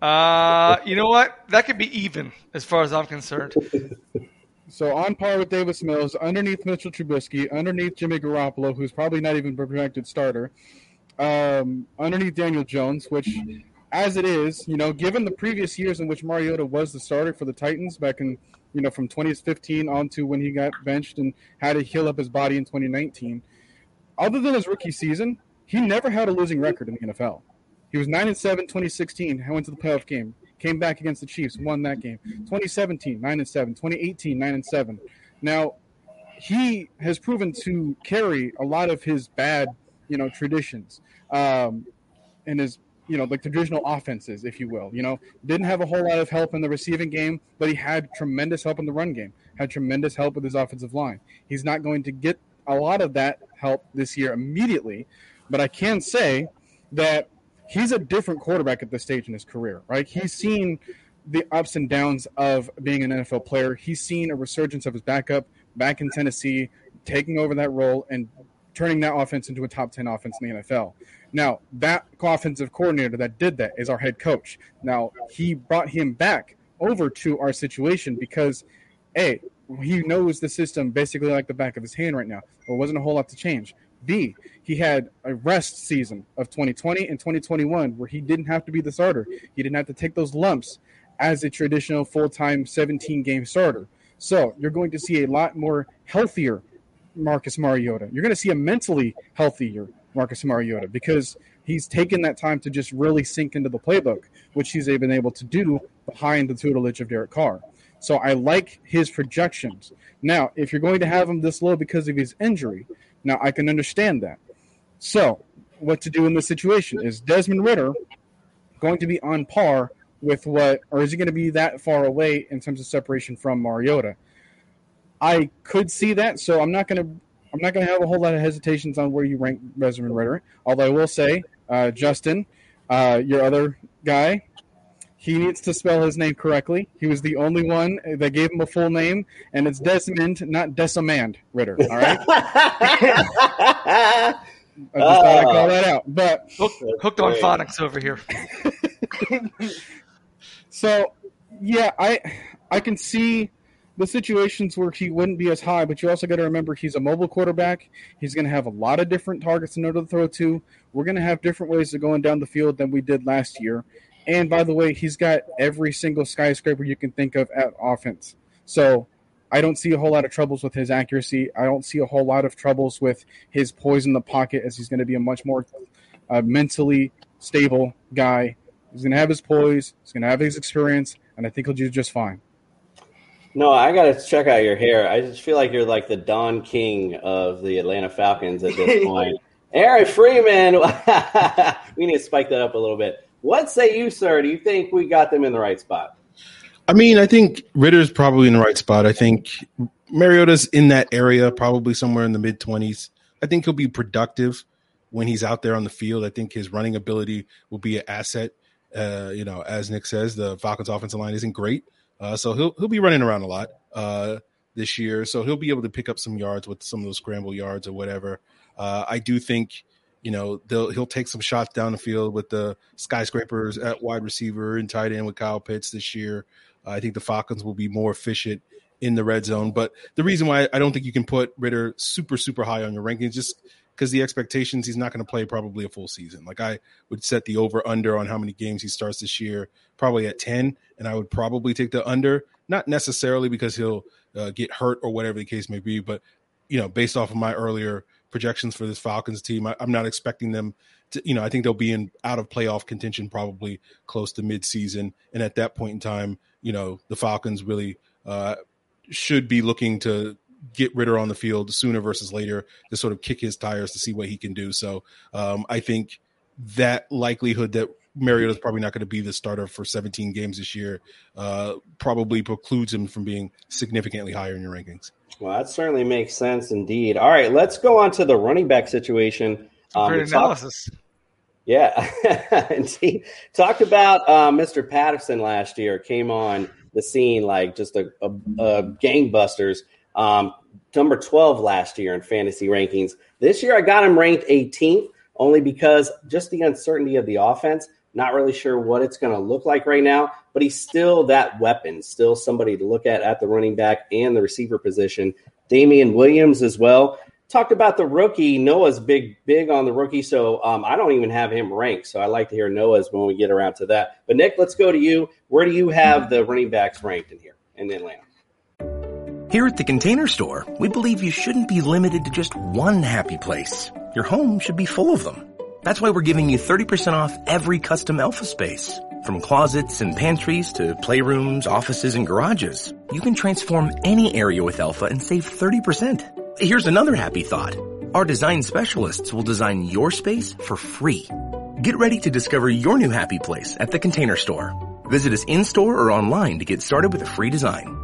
Uh, you know what? That could be even as far as I'm concerned. So on par with Davis Mills, underneath Mitchell Trubisky, underneath Jimmy Garoppolo, who's probably not even a projected starter, um, underneath Daniel Jones, which, as it is, you know, given the previous years in which Mariota was the starter for the Titans back in, you know, from 2015 on to when he got benched and had to heal up his body in 2019, other than his rookie season, he never had a losing record in the NFL. He was 9 and 7 2016, went to the playoff game, came back against the Chiefs, won that game. 2017, 9 and 7, 2018, 9 and 7. Now, he has proven to carry a lot of his bad, you know, traditions um, and his, you know, like traditional offenses, if you will. You know, didn't have a whole lot of help in the receiving game, but he had tremendous help in the run game. Had tremendous help with his offensive line. He's not going to get a lot of that help this year immediately, but I can say that he's a different quarterback at this stage in his career. Right? He's seen the ups and downs of being an NFL player. He's seen a resurgence of his backup back in Tennessee, taking over that role and turning that offense into a top 10 offense in the NFL. Now, that offensive coordinator that did that is our head coach. Now, he brought him back over to our situation because, A, he knows the system basically like the back of his hand right now. There wasn't a whole lot to change. B, he had a rest season of 2020 and 2021 where he didn't have to be the starter. He didn't have to take those lumps as a traditional full time 17 game starter. So you're going to see a lot more healthier Marcus Mariota. You're going to see a mentally healthier Marcus Mariota because he's taken that time to just really sink into the playbook, which he's been able to do behind the tutelage of Derek Carr. So I like his projections. Now, if you're going to have him this low because of his injury, now I can understand that. So, what to do in this situation is Desmond Ridder going to be on par with what, or is he going to be that far away in terms of separation from Mariota? I could see that, so I'm not going to. I'm not going to have a whole lot of hesitations on where you rank Desmond Ridder. Although I will say, uh, Justin, uh, your other guy, he needs to spell his name correctly. He was the only one that gave him a full name, and it's Desmond, not Decimand Ridder. All right. I just thought I'd call that out. But hooked, hooked on phonics over here. so yeah, I I can see the situations where he wouldn't be as high, but you also got to remember he's a mobile quarterback. He's going to have a lot of different targets in order to throw to. We're going to have different ways of going down the field than we did last year. And by the way, he's got every single skyscraper you can think of at offense. So I don't see a whole lot of troubles with his accuracy. I don't see a whole lot of troubles with his poise in the pocket, as he's going to be a much more uh, mentally stable guy. He's going to have his poise. He's going to have his experience, and I think he'll do just fine. No, I got to check out your hair. I just feel like you're like the Don King of the Atlanta Falcons at this point. Aaron Freeman, we need to spike that up a little bit. What say you, sir? Do you think we got them in the right spot? I mean, I think Ridder's probably in the right spot. I think Mariota's in that area, probably somewhere in the mid 20s. I think he'll be productive when he's out there on the field. I think his running ability will be an asset. Uh, you know, as Nick says, the Falcons' offensive line isn't great, uh, so he'll he'll be running around a lot uh, this year. So he'll be able to pick up some yards with some of those scramble yards or whatever. Uh, I do think you know he'll take some shots down the field with the skyscrapers at wide receiver and tight end with Kyle Pitts this year. I think the Falcons will be more efficient in the red zone. But the reason why I don't think you can put Ritter super super high on your rankings just because the expectations he's not going to play probably a full season. Like I would set the over under on how many games he starts this year, probably at 10, and I would probably take the under, not necessarily because he'll uh, get hurt or whatever the case may be, but you know, based off of my earlier projections for this Falcons team, I, I'm not expecting them to, you know, I think they'll be in out of playoff contention probably close to midseason, and at that point in time, you know, the Falcons really uh, should be looking to get Ridder on the field sooner versus later to sort of kick his tires to see what he can do. So um, I think that likelihood that Mariota is probably not going to be the starter for 17 games this year uh, probably precludes him from being significantly higher in your rankings. Well, that certainly makes sense indeed. All right, let's go on to the running back situation. Um, Great analysis. Talk, yeah, indeed. Talked about uh, Mr. Patterson last year. Came on the scene like just a, a, a gangbusters. Um, number 12 last year in fantasy rankings. This year, I got him ranked 18th only because just the uncertainty of the offense. Not really sure what it's going to look like right now, but he's still that weapon, still somebody to look at at the running back and the receiver position. Damien Williams as well. talked about the rookie. Noah's big, big on the rookie, so um, I don't even have him ranked. So I like to hear Noah's when we get around to that. But Nick, let's go to you. Where do you have the running backs ranked in here in Atlanta? Here at the Container Store, we believe you shouldn't be limited to just one happy place. Your home should be full of them. That's why we're giving you 30% off every custom Elfa space. From closets and pantries to playrooms, offices, and garages, you can transform any area with Elfa and save 30%. Here's another happy thought. Our design specialists will design your space for free. Get ready to discover your new happy place at the Container Store. Visit us in-store or online to get started with a free design.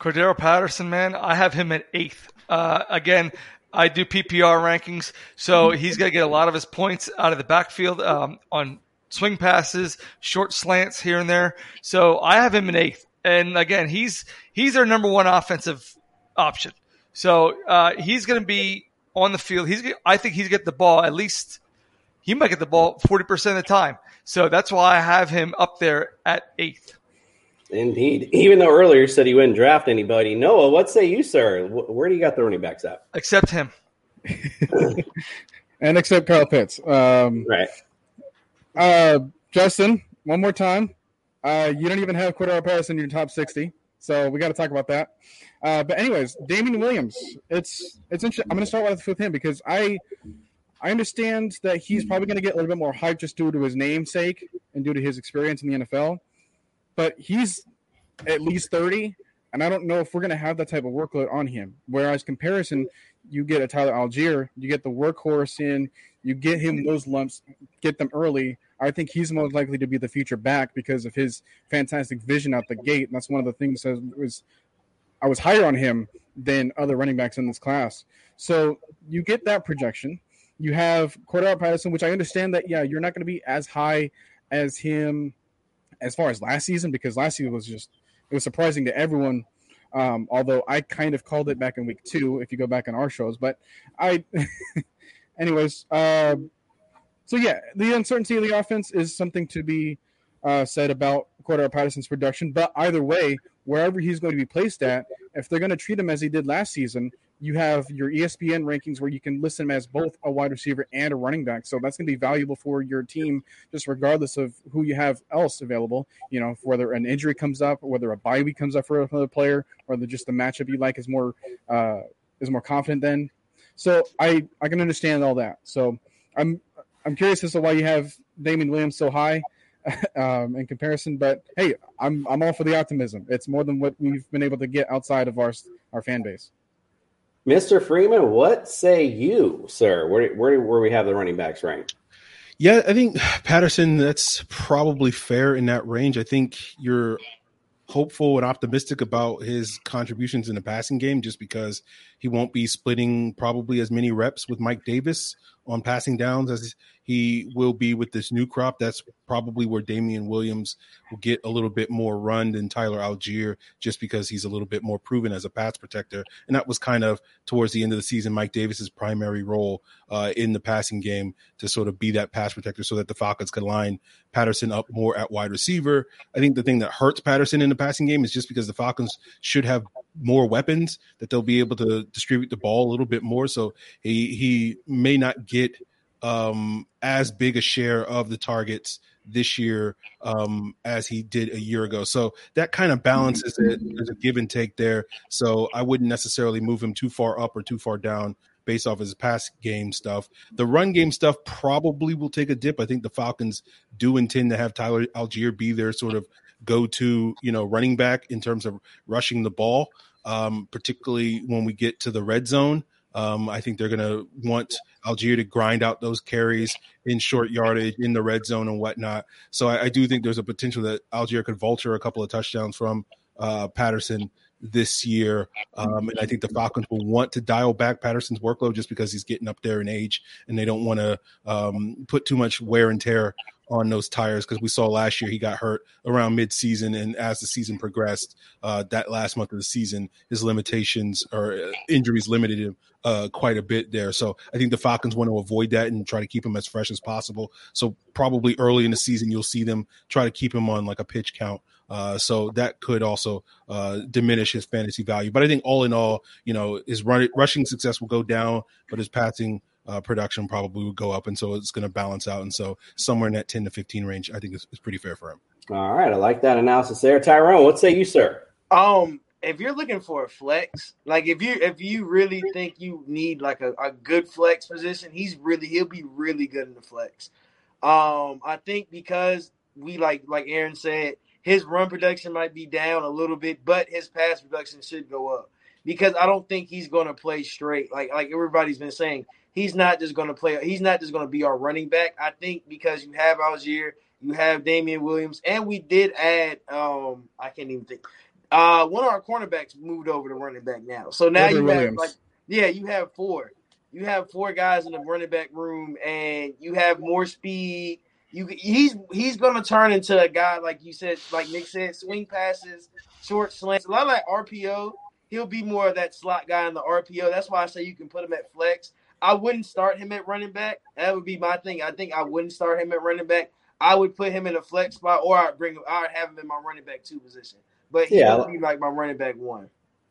Cordarrelle Patterson, man, I have him at eighth. Uh, again, I do PPR rankings, so he's going to get a lot of his points out of the backfield um, on swing passes, short slants here and there. So I have him in eighth, and again, he's he's our number one offensive option. So uh, he's going to be on the field. He's I think he's get the ball at least. He might get the ball forty percent of the time. So that's why I have him up there at eighth. Indeed. Even though earlier you said he wouldn't draft anybody. Noah, what say you, sir? Where do you got the running backs at? Except him. and except Kyle Pitts. Um, right. Uh, Justin, one more time. Uh, you don't even have Cordarrelle Paris in your top sixty, so we got to talk about that. Uh, but anyways, Damien Williams. It's it's interesting. I'm going to start with, with him because I I understand that he's probably going to get a little bit more hype just due to his namesake and due to his experience in the NFL. But he's at least 30, and I don't know if we're going to have that type of workload on him. Whereas comparison, you get a Tyler Allgeier, you get the workhorse in, you get him those lumps, get them early. I think he's most likely to be the future back because of his fantastic vision out the gate. And that's one of the things that was I was higher on him than other running backs in this class. So you get that projection. You have Cordarrelle Patterson, which I understand that yeah, you're not going to be as high as him as far as last season because last season was just it was surprising to everyone. Um, although I kind of called it back in week two, if you go back on our shows, but I, anyways, uh, so yeah, the uncertainty of the offense is something to be uh, said about Cordarrelle Patterson's production. But either way, wherever he's going to be placed at, if they're going to treat him as he did last season, you have your ESPN rankings where you can list him as both a wide receiver and a running back. So that's going to be valuable for your team, just regardless of who you have else available. You know, whether an injury comes up, whether a bye week comes up for another player, or just the matchup you like is more uh, is more confident then. So I I can understand all that. So I'm I'm curious as to why you have Damon Williams so high um, in comparison. But hey, I'm I'm all for the optimism. It's more than what we've been able to get outside of our our fan base. Mr. Freeman, what say you, sir? Where where where we have the running backs ranked? Yeah, I think Patterson, that's probably fair in that range. I think you're hopeful and optimistic about his contributions in the passing game just because he won't be splitting probably as many reps with Mike Davis on passing downs as he will be with this new crop. That's probably where Damien Williams will get a little bit more run than Tyler Allgeier just because he's a little bit more proven as a pass protector. And that was kind of towards the end of the season, Mike Davis's primary role uh, in the passing game to sort of be that pass protector so that the Falcons could line Patterson up more at wide receiver. I think the thing that hurts Patterson in the passing game is just because the Falcons should have more weapons that they'll be able to distribute the ball a little bit more. So he he may not get um, as big a share of the targets this year um, as he did a year ago. So that kind of balances it. There's a give and take there. So I wouldn't necessarily move him too far up or too far down based off his pass game stuff. The run game stuff probably will take a dip. I think the Falcons do intend to have Tyler Allgeier be their sort of go to, you know, running back in terms of rushing the ball, um, particularly when we get to the red zone. Um, I think they're going to want Allgeier to grind out those carries in short yardage in the red zone and whatnot. So I, I do think there's a potential that Allgeier could vulture a couple of touchdowns from uh, Patterson this year. Um, and I think the Falcons will want to dial back Patterson's workload just because he's getting up there in age and they don't want to um, put too much wear and tear on those tires because we saw last year he got hurt around mid-season and as the season progressed uh, that last month of the season his limitations or uh, injuries limited him uh, quite a bit there so i think the falcons want to avoid that and try to keep him as fresh as possible so probably early in the season you'll see them try to keep him on like a pitch count uh, so that could also uh, diminish his fantasy value but i think all in all you know his run- rushing success will go down but his passing uh, production probably would go up, and so it's going to balance out. And so somewhere in that ten to fifteen range, I think is, is pretty fair for him. All right, I like that analysis there, Tyrone. What say you, sir? Um, if you're looking for a flex, like if you if you really think you need like a, a good flex position, he's really he'll be really good in the flex. Um, I think because we like like Aaron said, his run production might be down a little bit, but his pass production should go up because I don't think he's going to play straight. Like like everybody's been saying, he's not just going to play. He's not just going to be our running back. I think because you have Allgeier, you have Damien Williams, and we did add. Um, I can't even think. Uh, one of our cornerbacks moved over to running back now. So now you Williams. have like, yeah, you have four. You have four guys in the running back room, and you have more speed. You he's he's going to turn into a guy like you said, like Nick said, swing passes, short slants, a lot of that RPO. He'll be more of that slot guy in the RPO. That's why I say you can put him at flex. I wouldn't start him at running back. That would be my thing. I think I wouldn't start him at running back. I would put him in a flex spot, or I'd bring him. I'd have him in my running back two position. But he Yeah. would be like my running back one.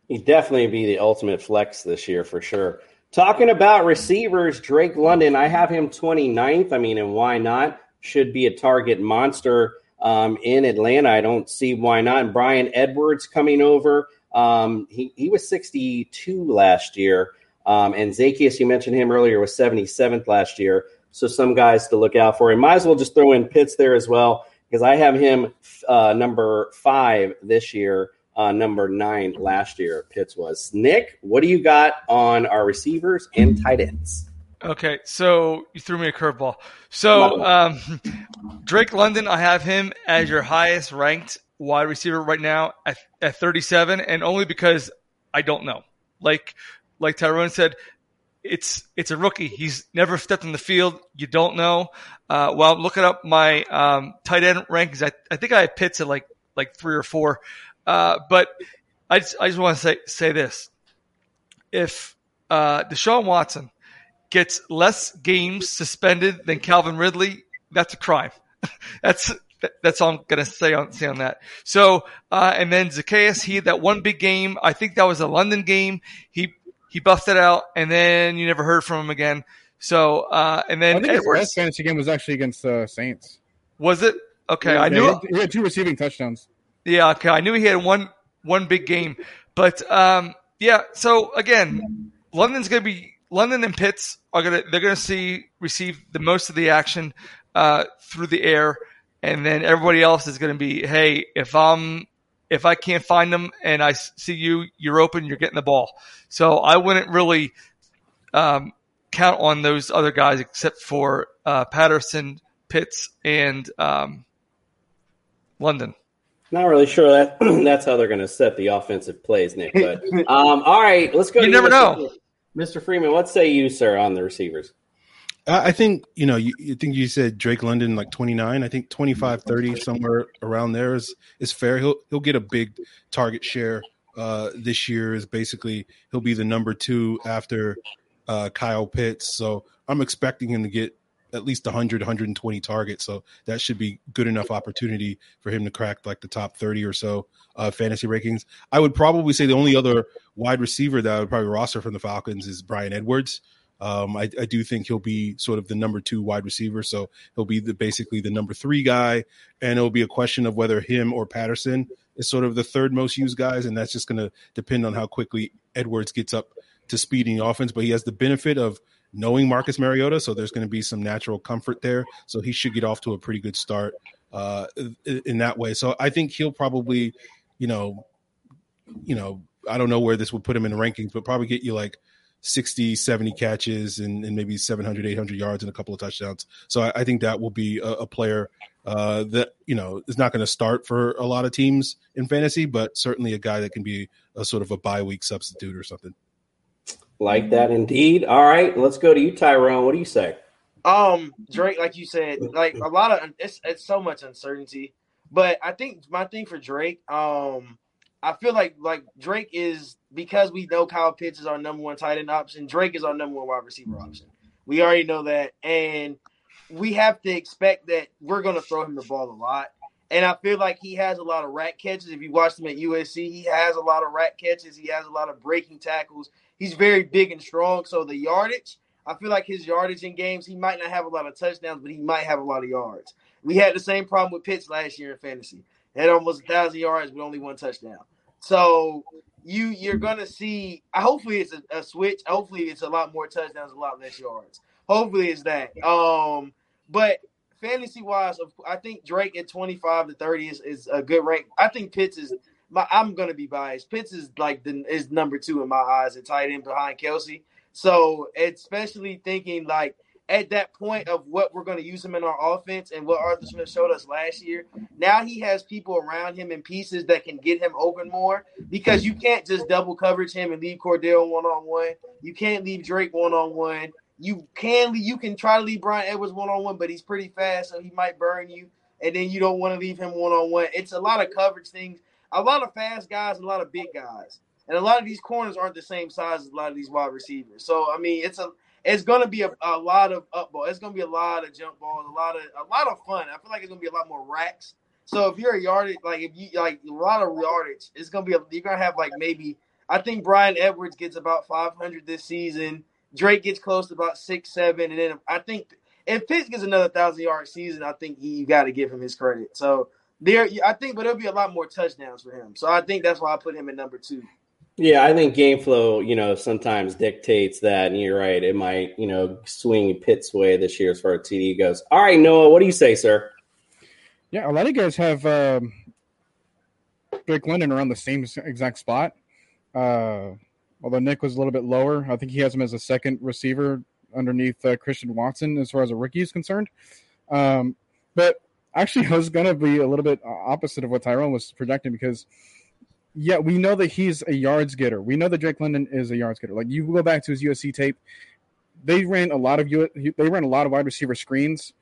He'd definitely be the ultimate flex this year for sure. Talking about receivers, Drake London, I have him 29th. I mean, and why not? Should be a target monster um, in Atlanta. I don't see why not. And Bryan Edwards coming over. Um, he, he was 62 last year. Um, and Zaccheaus, you mentioned him earlier, was 77th last year. So some guys to look out for. And might as well just throw in Pitts there as well, because I have him uh, number five this year, uh, number nine last year. Pitts was. Nick, what do you got on our receivers and tight ends? Okay, so you threw me a curveball. So um, Drake London, I have him as your highest ranked wide receiver right now at, at 37, and only because I don't know. Like like Tyrone said, it's it's a rookie. He's never stepped in the field. You don't know. Uh, well, looking up my um, tight end rankings. I, I think I have Pitts at like like three or four. Uh, but I just, I just want to say say this: if uh, Deshaun Watson gets less games suspended than Calvin Ridley, that's a crime. that's that's all I'm gonna say on say on that. So uh, and then Zaccheaus, he had that one big game. I think that was a London game. He he buffed it out, and then you never heard from him again. So uh, and then I think his best fantasy game was actually against the Saints. was it okay? Yeah, I knew he had, he had two receiving touchdowns. Yeah, okay. I knew he had one one big game, but um, yeah. So again, London's going to be London and Pitts are going to they're to see receive the most of the action uh, through the air, and then everybody else is going to be, hey, if I'm if I can't find them and I see you, you're open, you're getting the ball. So I wouldn't really um, count on those other guys except for uh, Patterson, Pitts, and um, London. Not really sure that that's how they're going to set the offensive plays, Nick. But um, all right, let's go. You to never know. Mr. Freeman. What say you, sir, on the receivers? I I think you know. You, you think you said Drake London like twenty nine. I think 25, 30, somewhere around there is is fair. He'll he'll get a big target share uh, this year. Is basically he'll be the number two after uh, Kyle Pitts. So I'm expecting him to get at least 100, 120 targets. So that should be good enough opportunity for him to crack like the top 30 or so uh, fantasy rankings. I would probably say the only other wide receiver that I would probably roster from the Falcons is Bryan Edwards. Um, I, I do think he'll be sort of the number two wide receiver, so he'll be the basically the number three guy, and it'll be a question of whether him or Patterson is sort of the third most used guys, and that's just going to depend on how quickly Edwards gets up to speed in the offense. But he has the benefit of knowing Marcus Mariota, so there's going to be some natural comfort there. So he should get off to a pretty good start uh, in that way. So I think he'll probably, you know, you know, I don't know where this would put him in the rankings, but probably get you like 60, 70 catches and, and maybe 700, 800 yards and a couple of touchdowns. So I, I think that will be a, a player uh, that, you know, is not going to start for a lot of teams in fantasy, but certainly a guy that can be a sort of a bye week substitute or something. Like that indeed. All right, let's go to you, Tyrone. What do you say? Um, Drake, like you said, like a lot of it's it's so much uncertainty. But I think my thing for Drake, um, I feel like like Drake is because we know Kyle Pitts is our number one tight end option. Drake is our number one wide receiver option. We already know that, and we have to expect that we're going to throw him the ball a lot. And I feel like he has a lot of rat catches. If you watch him at USC, he has a lot of rat catches. He has a lot of breaking tackles. He's very big and strong. So the yardage, I feel like his yardage in games, he might not have a lot of touchdowns, but he might have a lot of yards. We had the same problem with Pitts last year in fantasy. Had almost a thousand yards, with only one touchdown. So you you're gonna see. Hopefully, it's a, a, switch. Hopefully, it's a lot more touchdowns, a lot less yards. Hopefully, it's that. Um, but fantasy wise, I think Drake at 25 to 30 is, is a good rank. I think Pitts is. My, I'm gonna be biased. Pitts is like the is number two in my eyes at tight end behind Kelce. So especially thinking like at that point of what we're to use him in our offense and what Arthur Smith showed us last year. Now he has people around him in pieces that can get him open more because you can't just double coverage him and leave Cordell one on one. You can't leave Drake one on one. You can you can try to leave Bryan Edwards one on one, but he's pretty fast, so he might burn you. And then you don't want to leave him one on one. It's a lot of coverage things, a lot of fast guys, and a lot of big guys. And a lot of these corners aren't the same size as a lot of these wide receivers. So I mean, it's a it's gonna be a, a lot of up ball. It's gonna be a lot of jump balls, a lot of a lot of fun. I feel like it's gonna be a lot more racks. So if you're a yardage, like if you like a lot of yardage, it's gonna be a, you're gonna have like maybe I think Bryan Edwards gets about 500 this season. Drake gets close to about six, seven, and then I think if Pitts gets another thousand yard season, I think he, you got to give him his credit. So there, I think, but there'll be a lot more touchdowns for him. So I think that's why I put him at number two. Yeah, I think game flow, you know, sometimes dictates that. And you're right. It might, you know, swing Pitt's way this year as far as TD goes. All right, Noah, what do you say, sir? Yeah, a lot of guys have um, Drake London around the same exact spot. Uh, although Nick was a little bit lower, I think he has him as a second receiver underneath uh, Christian Watson as far as a rookie is concerned. Um, but actually, I was going to be a little bit opposite of what Tyrone was projecting because – yeah, we know that he's a yards getter. We know that Drake London is a yards getter. Like you go back to his USC tape, they ran a lot of they ran a lot of wide receiver screens,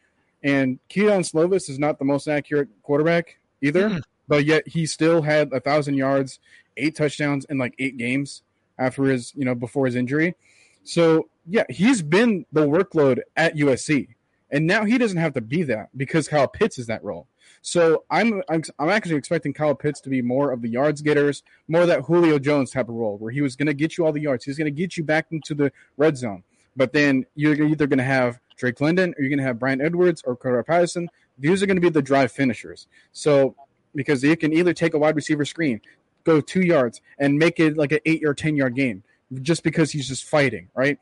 and Kedon Slovis is not the most accurate quarterback either, mm. but yet he still had a thousand yards, eight touchdowns in like eight games after his you know before his injury. So yeah, he's been the workload at USC, and now he doesn't have to be that because Kyle Pitts is that role. So I'm, I'm I'm actually expecting Kyle Pitts to be more of the yards getters, more that Julio Jones type of role, where he was going to get you all the yards. He's going to get you back into the red zone. But then you're either going to have Drake London or you're going to have Bryan Edwards or Cordarrelle Patterson. These are going to be the drive finishers. So because you can either take a wide receiver screen, go two yards, and make it like an eight or ten yard game, just because he's just fighting, right?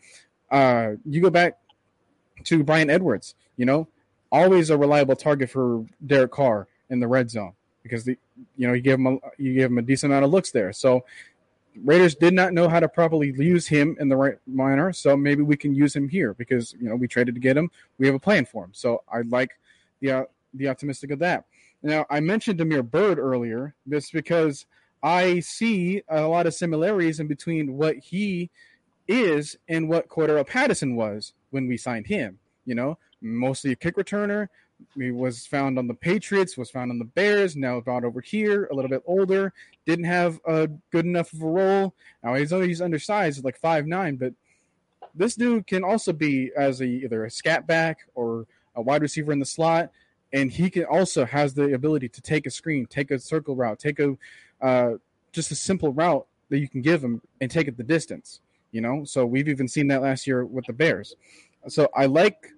Uh, you go back to Bryan Edwards. You know, always a reliable target for Derek Carr in the red zone because the you know you give him a, you give him a decent amount of looks there. So Raiders did not know how to properly use him in the right manner, so maybe we can use him here because you know we traded to get him. We have a plan for him, so I like the uh, the optimistic of that. Now I mentioned Damiere Byrd earlier, this because I see a lot of similarities in between what he is and what Cordarrelle Patterson was when we signed him. You know, mostly a kick returner. He was found on the Patriots, was found on the Bears, now brought over here, a little bit older, didn't have a good enough of a role. Now he's he's undersized, like five nine, but this dude can also be as a either a scat back or a wide receiver in the slot, and he can also has the ability to take a screen, take a circle route, take a uh, just a simple route that you can give him and take it the distance. You know, so we've even seen that last year with the Bears. So I like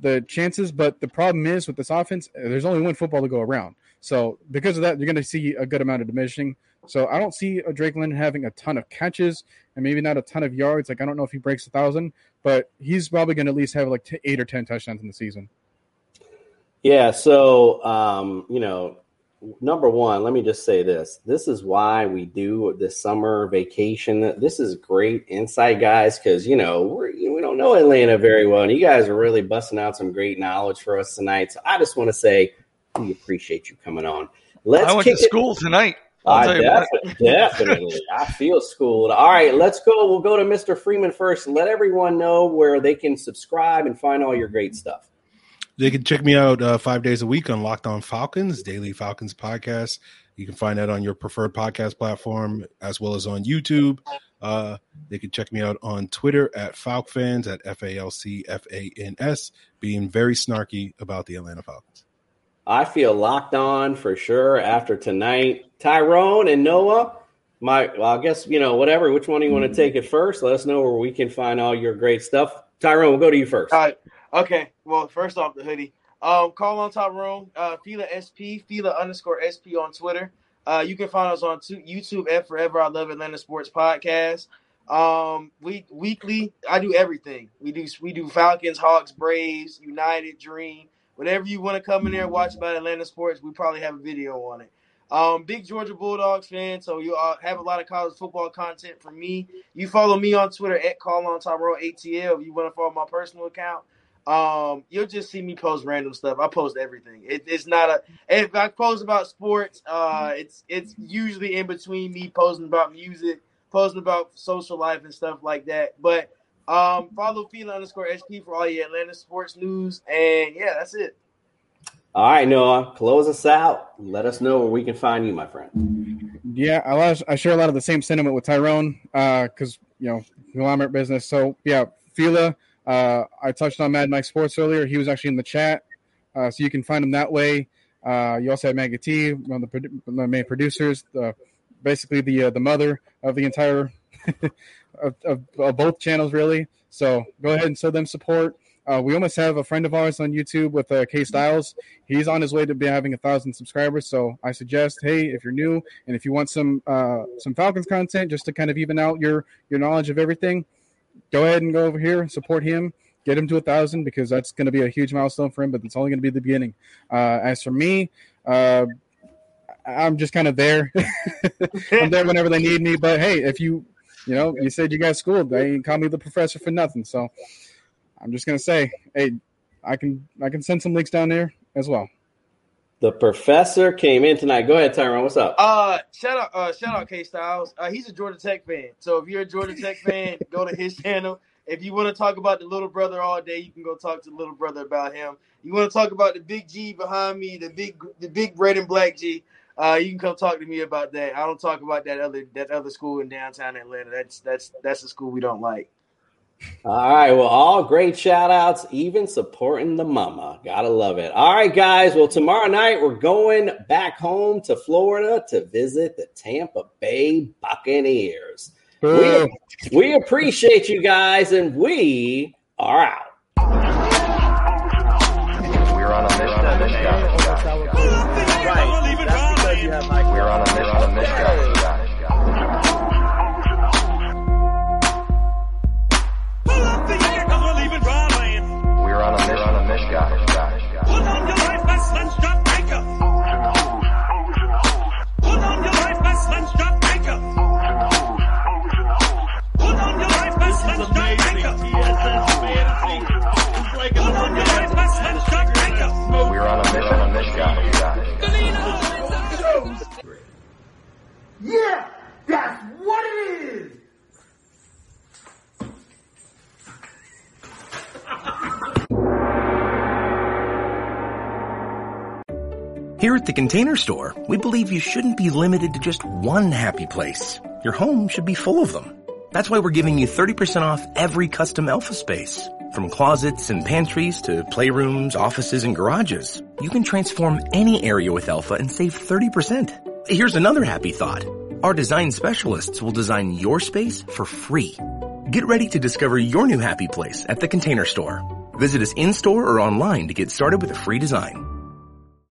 the chances, but the problem is with this offense, there's only one football to go around. So because of that, you're going to see a good amount of diminishing. So I don't see a Drake London having a ton of catches and maybe not a ton of yards. Like I don't know if he breaks a thousand, but he's probably going to at least have like eight or ten touchdowns in the season. Yeah. So um, you know, number one, let me just say this. This is why we do this summer vacation. This is great insight, guys, because you know we're, we don't know Atlanta very well, and you guys are really busting out some great knowledge for us tonight. So I just want to say we appreciate you coming on. Let's I went kick to it- school tonight. I'll I tell you what. definitely, definitely. I feel schooled. All right, let's go. We'll go to Mr. Freeman first. Let everyone know where they can subscribe and find all your great stuff. They can check me out uh, five days a week on Locked On Falcons, Daily Falcons podcast. You can find that on your preferred podcast platform as well as on YouTube. Uh, they can check me out on Twitter at FalcFans at F A L C F A N S, being very snarky about the Atlanta Falcons. I feel locked on for sure after tonight. Tyrone and Noah, my well, I guess you know whatever. Which one do you want to take it first? Let us know where we can find all your great stuff. Tyrone, we'll go to you first. All right. Okay. Well, first off, the hoodie. Um, call on top room. Uh, Fila SP, Fila underscore SP on Twitter. Uh, you can find us on tu- YouTube at Forever I Love Atlanta Sports Podcast. Um, we weekly. I do everything. We do we do Falcons, Hawks, Braves, United, Dream. Whatever you want to come in there and watch about Atlanta sports, we probably have a video on it. Um, big Georgia Bulldogs fan, so you uh, have a lot of college football content from me. You follow me on Twitter at Call on Tyrone ATL. If you want to follow my personal account, um, you'll just see me post random stuff. I post everything. It, it's not a if I post about sports, uh, it's it's usually in between me posting about music, posting about social life and stuff like that. But um, follow Fila underscore SP for all your Atlanta sports news, and yeah, that's it. All right, Noah, close us out. Let us know where we can find you, my friend. Yeah, I, lot- I share a lot of the same sentiment with Tyrone uh, because you know conglomerate business. So yeah, Fila. Uh, I touched on Mad Mike Sports earlier. He was actually in the chat, uh, so you can find him that way. Uh, you also have Maggie T, one of the, one of the main producers, basically the uh, the mother of the entire of, of, of both channels, really. So go ahead and show them support. Uh, we almost have a friend of ours on YouTube with uh, K Styles. He's on his way to be having a thousand subscribers. So I suggest, hey, if you're new and if you want some some Falcons content, just to kind of even out your your knowledge of everything, go ahead and go over here and support him. Get him to a thousand because that's going to be a huge milestone for him. But it's only going to be the beginning. Uh, as for me, uh, I'm just kind of there. I'm there whenever they need me. But hey, if you you know you said you got schooled, they ain't call me the professor for nothing. So I'm just gonna say, hey, I can I can send some links down there as well. The professor came in tonight. Go ahead, Tyrone. What's up? Uh, shout out, uh, shout out K Styles. Uh, he's a Georgia Tech fan. So if you're a Georgia Tech fan, go to his channel. If you want to talk about the little brother all day, you can go talk to the little brother about him. You want to talk about the big G behind me, the big, the big red and black G. Uh, you can come talk to me about that. I don't talk about that other that other school in downtown Atlanta. That's that's that's the school we don't like. All right. Well, all great shout outs, even supporting the mama. Gotta love it. All right, guys. Well, tomorrow night we're going back home to Florida to visit the Tampa Bay Buccaneers. We, we appreciate you guys, and we are out. We're on a mission on this guy. Right. That's because you have Mike. We're on a mission Yeah, that's what it is. Here at the Container Store, we believe you shouldn't be limited to just one happy place. Your home should be full of them. That's why we're giving you 30% off every custom Elfa space. From closets and pantries to playrooms, offices, and garages. You can transform any area with Elfa and save 30%. Here's another happy thought. Our design specialists will design your space for free. Get ready to discover your new happy place at the Container Store. Visit us in-store or online to get started with a free design.